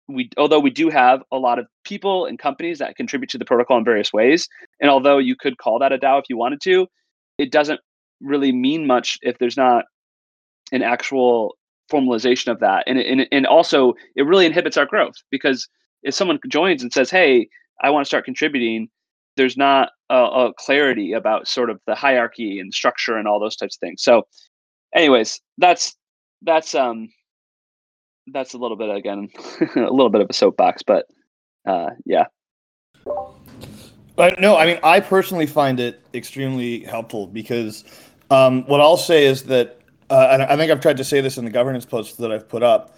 we although we do have a lot of people and companies that contribute to the protocol in various ways, and although you could call that a DAO if you wanted to, it doesn't really mean much if there's not an actual formalization of that. And and and also it really inhibits our growth because if someone joins and says, "Hey, I want to start contributing," there's not a, a clarity about sort of the hierarchy and structure and all those types of things. So, anyways, that's that's um that's a little bit again [laughs] a little bit of a soapbox but uh yeah But no, I mean, I personally find it extremely helpful because um, what I'll say is that, uh, and I think I've tried to say this in the governance posts that I've put up.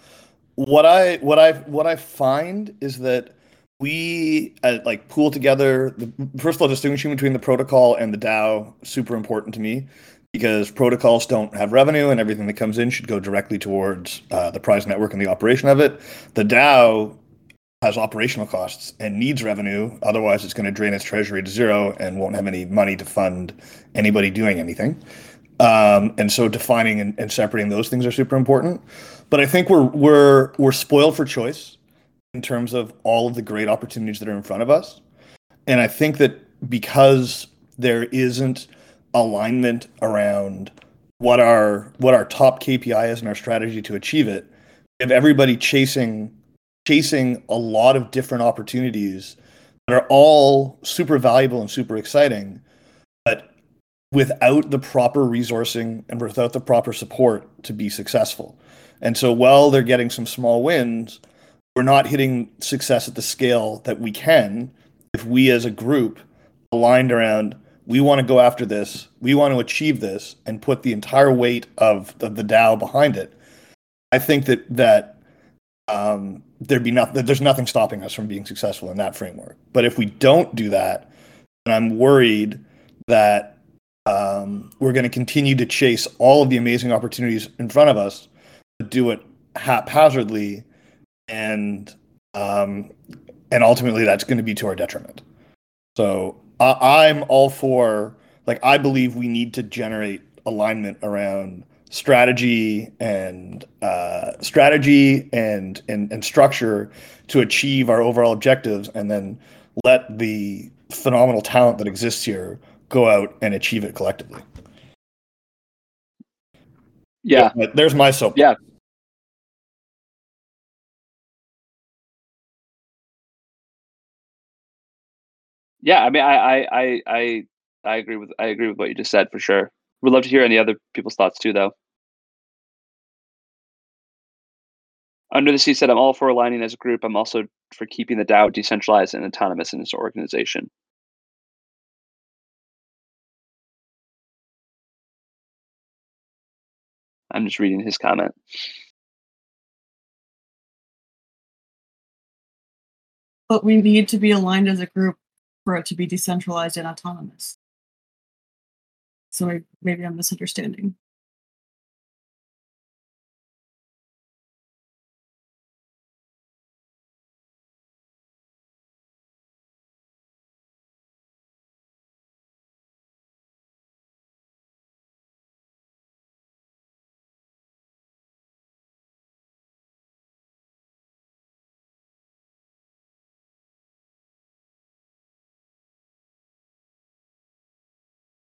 What I what I what I find is that we uh, like PoolTogether. The, first of all, distinguishing between the protocol and the DAO super important to me because protocols don't have revenue and everything that comes in should go directly towards uh, the prize network and the operation of it. The DAO has operational costs and needs revenue. Otherwise, it's going to drain its treasury to zero and won't have any money to fund anybody doing anything. Um, and so, defining and, and separating those things are super important. But I think we're we're we're spoiled for choice in terms of all of the great opportunities that are in front of us. And I think that because there isn't alignment around what our what our top KPI is and our strategy to achieve it, if everybody chasing chasing a lot of different opportunities that are all super valuable and super exciting, but without the proper resourcing and without the proper support to be successful. And so while they're getting some small wins, we're not hitting success at the scale that we can if we as a group aligned around we want to go after this, we want to achieve this and put the entire weight of, of the DAO behind it. I think that that um, there'd be nothing. There's nothing stopping us from being successful in that framework. But if we don't do that, then I'm worried that um, we're going to continue to chase all of the amazing opportunities in front of us, but do it haphazardly, and um, and ultimately that's going to be to our detriment. So I, I'm all for like I believe we need to generate alignment around strategy and uh, strategy and, and and structure to achieve our overall objectives, and then let the phenomenal talent that exists here go out and achieve it collectively. Yeah, But there's my soap. Yeah. Yeah. I mean, I, I, I, I, agree with I agree with what you just said for sure. We'd love to hear any other people's thoughts too, though. Under the Sea said, "I'm all for aligning as a group. I'm also for keeping the DAO decentralized and autonomous in its organization." I'm just reading his comment. But we need to be aligned as a group for it to be decentralized and autonomous. So maybe I'm misunderstanding.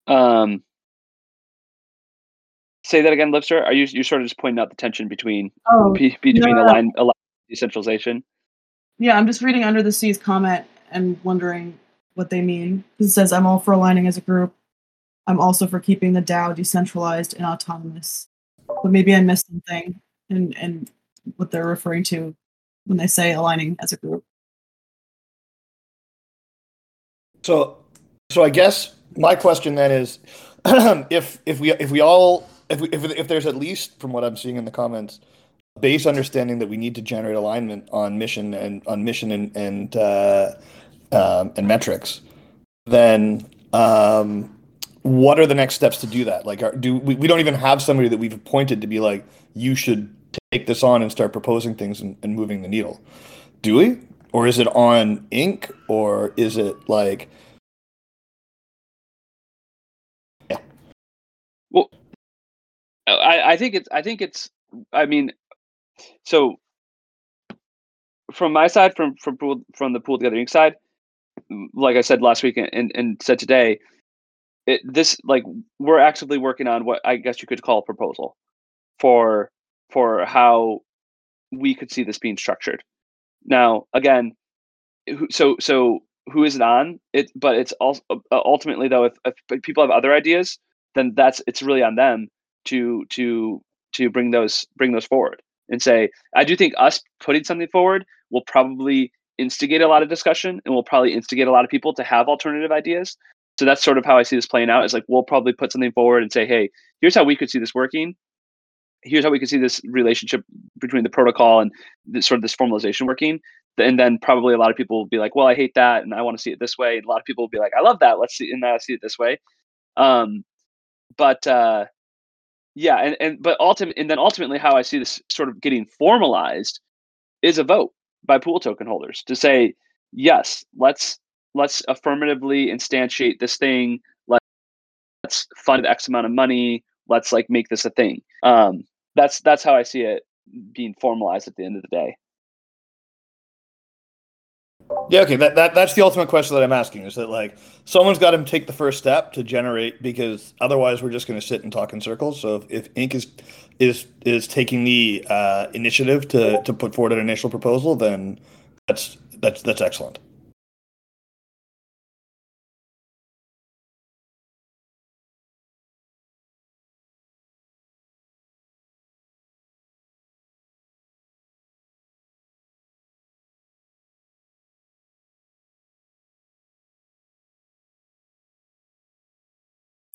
Um, say that again, Lipster. Are you you sort of just pointing out the tension between Oh, be, between no. align, align decentralization? Yeah, I'm just reading under the seas comment and wondering what they mean. It says, I'm all for aligning as a group. I'm also for keeping the DAO decentralized and autonomous. But maybe I missed something and and what they're referring to when they say aligning as a group. So, so I guess my question then is, [clears throat] if if we if we all if we, if if there's at least from what I'm seeing in the comments, base understanding that we need to generate alignment on mission and on mission and and uh, um, and metrics, then um, what are the next steps to do that? Like, are, do we, we don't even have somebody that we've appointed to be like, you should take this on and start proposing things and, and moving the needle, do we? Or is it on Inc. Or is it like Uh, I, I think it's I think it's I mean so from my side from from pool, from the PoolTogether Inc. side like I said last week and, and said today it this like we're actively working on what I guess you could call a proposal for for how we could see this being structured now again so so who is it on it but it's also uh, ultimately though if, if people have other ideas then that's it's really on them to to to bring those bring those forward and say i do think us putting something forward will probably instigate a lot of discussion and will probably instigate a lot of people to have alternative ideas. So that's sort of how i see this playing out is like we'll probably put something forward and say hey here's how we could see this working. Here's how we could see this relationship between the protocol and this sort of this formalization working. And then probably a lot of people will be like well i hate that and i want to see it this way. And a lot of people will be like i love that. Let's see and i see it this way. Um but uh yeah and, and but ultimately and then ultimately how i see this sort of getting formalized is a vote by pool token holders to say yes let's let's affirmatively instantiate this thing. Let's fund x amount of money. Let's like make this a thing. Um that's that's how i see it being formalized at the end of the day Yeah, okay. That, that that's the ultimate question that I'm asking. Is that like someone's got to take the first step to generate because otherwise we're just going to sit and talk in circles. So if, if Inc is is is taking the uh, initiative to to put forward an initial proposal, then that's that's that's excellent.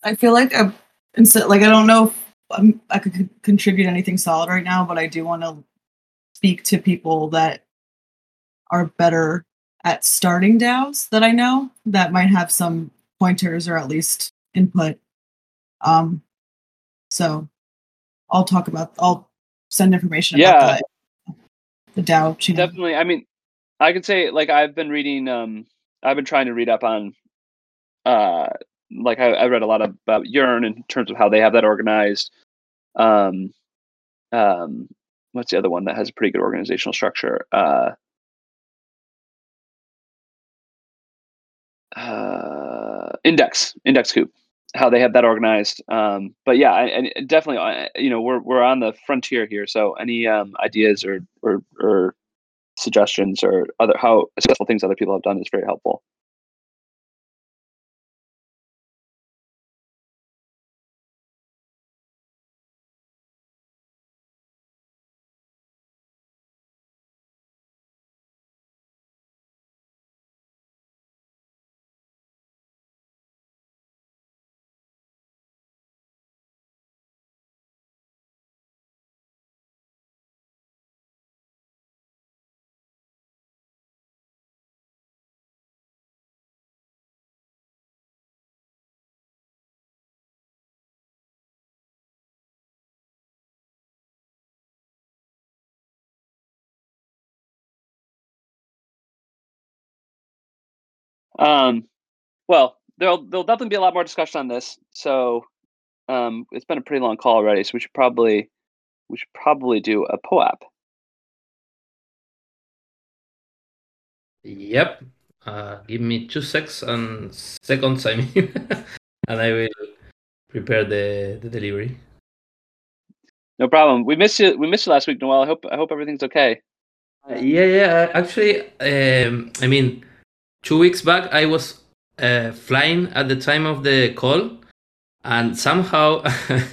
I feel like I instead like I don't know if I'm, I could con- contribute anything solid right now, but I do want to speak to people that are better at starting DAOs that I know that might have some pointers or at least input Um, so I'll talk about. I'll send information Yeah. about the, the DAO channel. Definitely. I mean, I could say like I've been reading. Um, I've been trying to read up on. Uh, like I, I read a lot about Yearn in terms of how they have that organized. Um, um, what's the other one that has a pretty good organizational structure? Uh, uh, Index, Index Coop, how they have that organized. Um, but yeah, and definitely, you know, we're we're on the frontier here. So any um, ideas or or or suggestions or other how successful things other people have done is very helpful. Um, well, there'll there'll definitely be a lot more discussion on this. So um, it's been a pretty long call already, so we should probably we should probably do a POAP. Yep. Uh, give me two seconds and seconds, I mean, [laughs] and I will prepare the, the delivery. No problem. We missed you. We missed you last week, Noel. I hope I hope everything's okay. Uh, yeah, yeah. Actually, um, I mean, two weeks back, I was uh, flying at the time of the call, and somehow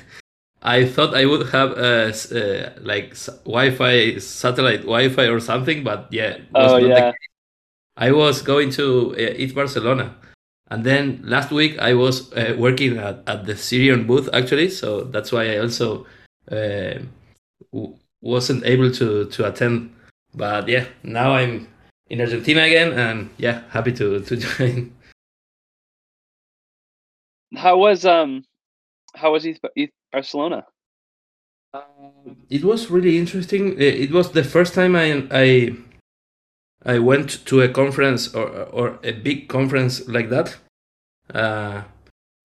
[laughs] I thought I would have uh, uh, like s- Wi-Fi, satellite Wi-Fi or something, but yeah, Oh not the yeah. case. I was going to uh, ETH Barcelona, and then last week I was uh, working at, at the Syrian booth actually, so that's why I also uh, w- wasn't able to to attend. But yeah, now I'm in Argentina again, and yeah, happy to to [laughs] join. How was um how was ETH, ETH Barcelona? It was really interesting. It was the first time I I I went to a conference or or a big conference like that. Uh,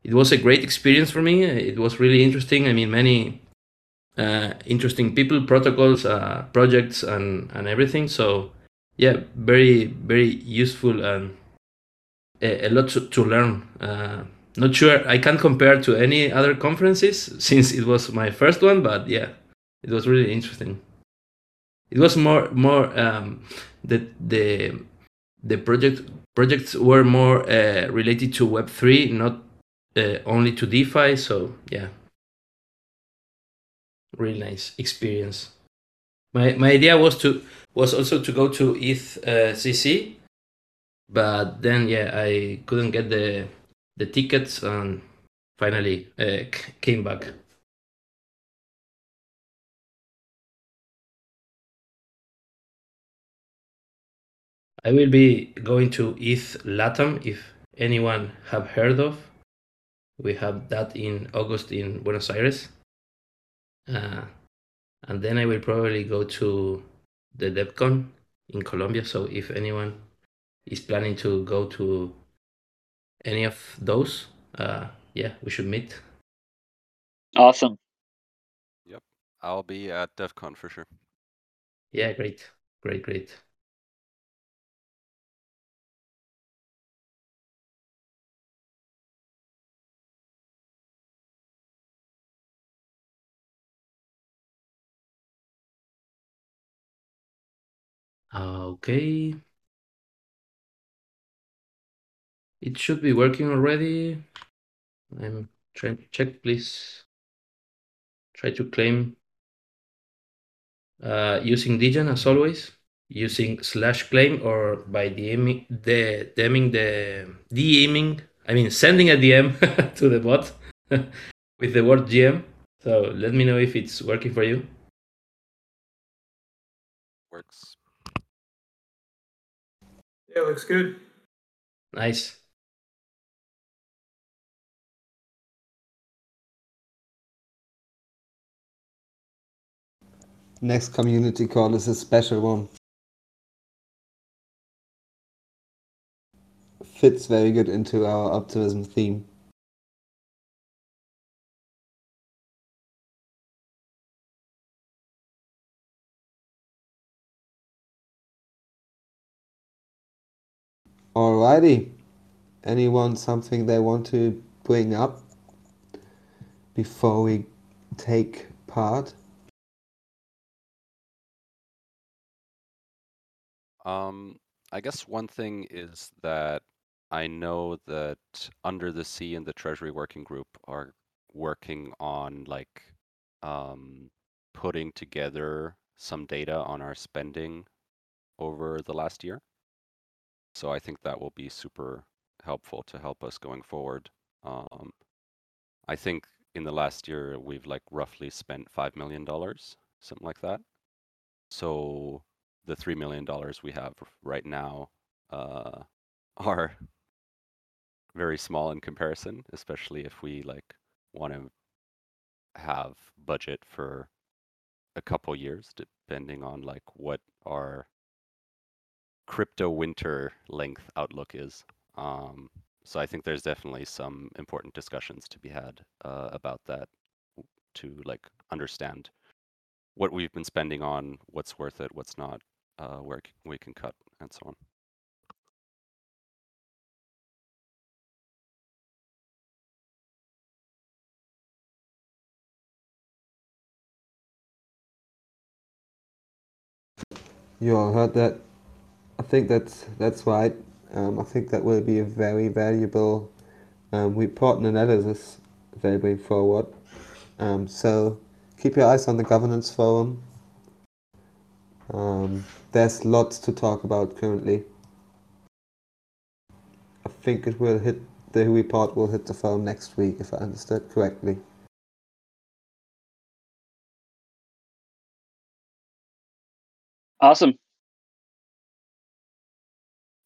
it was a great experience for me. It was really interesting. I mean, many uh, interesting people, protocols, uh, projects, and and everything. So yeah, very very useful and a, a lot to, to learn. Uh, not sure I can't compare to any other conferences [laughs] since it was my first one, but yeah, it was really interesting. It was more more um, the the the project projects were more uh, related to Web three, not uh, only to DeFi. So yeah, really nice experience. My my idea was to was also to go to ETH uh, CC, but then yeah, I couldn't get the the tickets and finally uh, came back. I will be going to ETH Latam if anyone have heard of. We have that in August in Buenos Aires. Uh, and then I will probably go to the DevCon in Colombia. So if anyone is planning to go to any of those, uh, yeah, we should meet. Awesome. Yep. I'll be at Devcon for sure. Yeah, great, great, great. Okay. It should be working already. I'm trying to check, please. Try to claim uh, using Degen as always, using slash claim or by DMing the DMing the DMing. I mean, sending a DM [laughs] to the bot [laughs] with the word GM. So let me know if it's working for you. Works. That looks good. Nice. Next community call is a special one. Fits very good into our optimism theme. Alrighty. Anyone something they want to bring up before we take part? Um, I guess one thing is that I know that Under the Sea and the Treasury Working Group are working on like um, putting together some data on our spending over the last year. So I think that will be super helpful to help us going forward. Um, I think in the last year we've like roughly spent five million dollars, something like that. So the three million dollars we have right now uh, [laughs] are very small in comparison, especially if we like want to have budget for a couple years, depending on like what our crypto winter length outlook is. Um, so I think there's definitely some important discussions to be had uh, about that to like understand what we've been spending on, what's worth it, what's not, uh, where we can cut, and so on. You all heard that? I think that's that's right. Um, I think that will be a very valuable um, report and analysis very forward. Um, so keep your eyes on the governance forum. Um, there's lots to talk about currently. I think it will hit the report will hit the forum next week if I understood correctly. Awesome.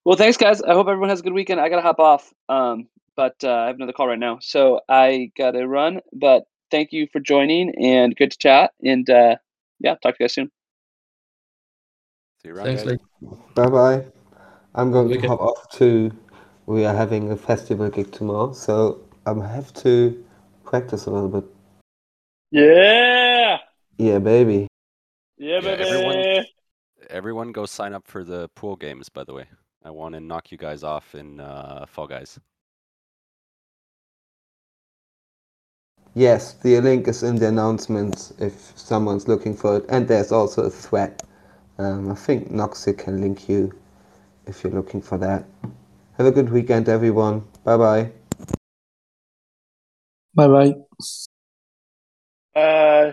Well, thanks, guys. I hope everyone has a good weekend. I gotta hop off, um, but uh, I have another call right now, so I gotta run. But thank you for joining, and good to chat. And uh, yeah, talk to you guys soon. See you around. Thanks. Lee. Bye bye. I'm going to Okay. hop off to. We are having a festival gig tomorrow, so I am have to practice a little bit. Yeah. Yeah, baby. Yeah, Yeah, baby. everyone- Everyone go sign up for the pool games, by the way. I want to knock you guys off in uh, Fall Guys. Yes, the link is in the announcements if someone's looking for it, and there's also a thread. Um, I think Noxy can link you if you're looking for that. Have a good weekend, everyone. Bye bye. Bye bye. Uh,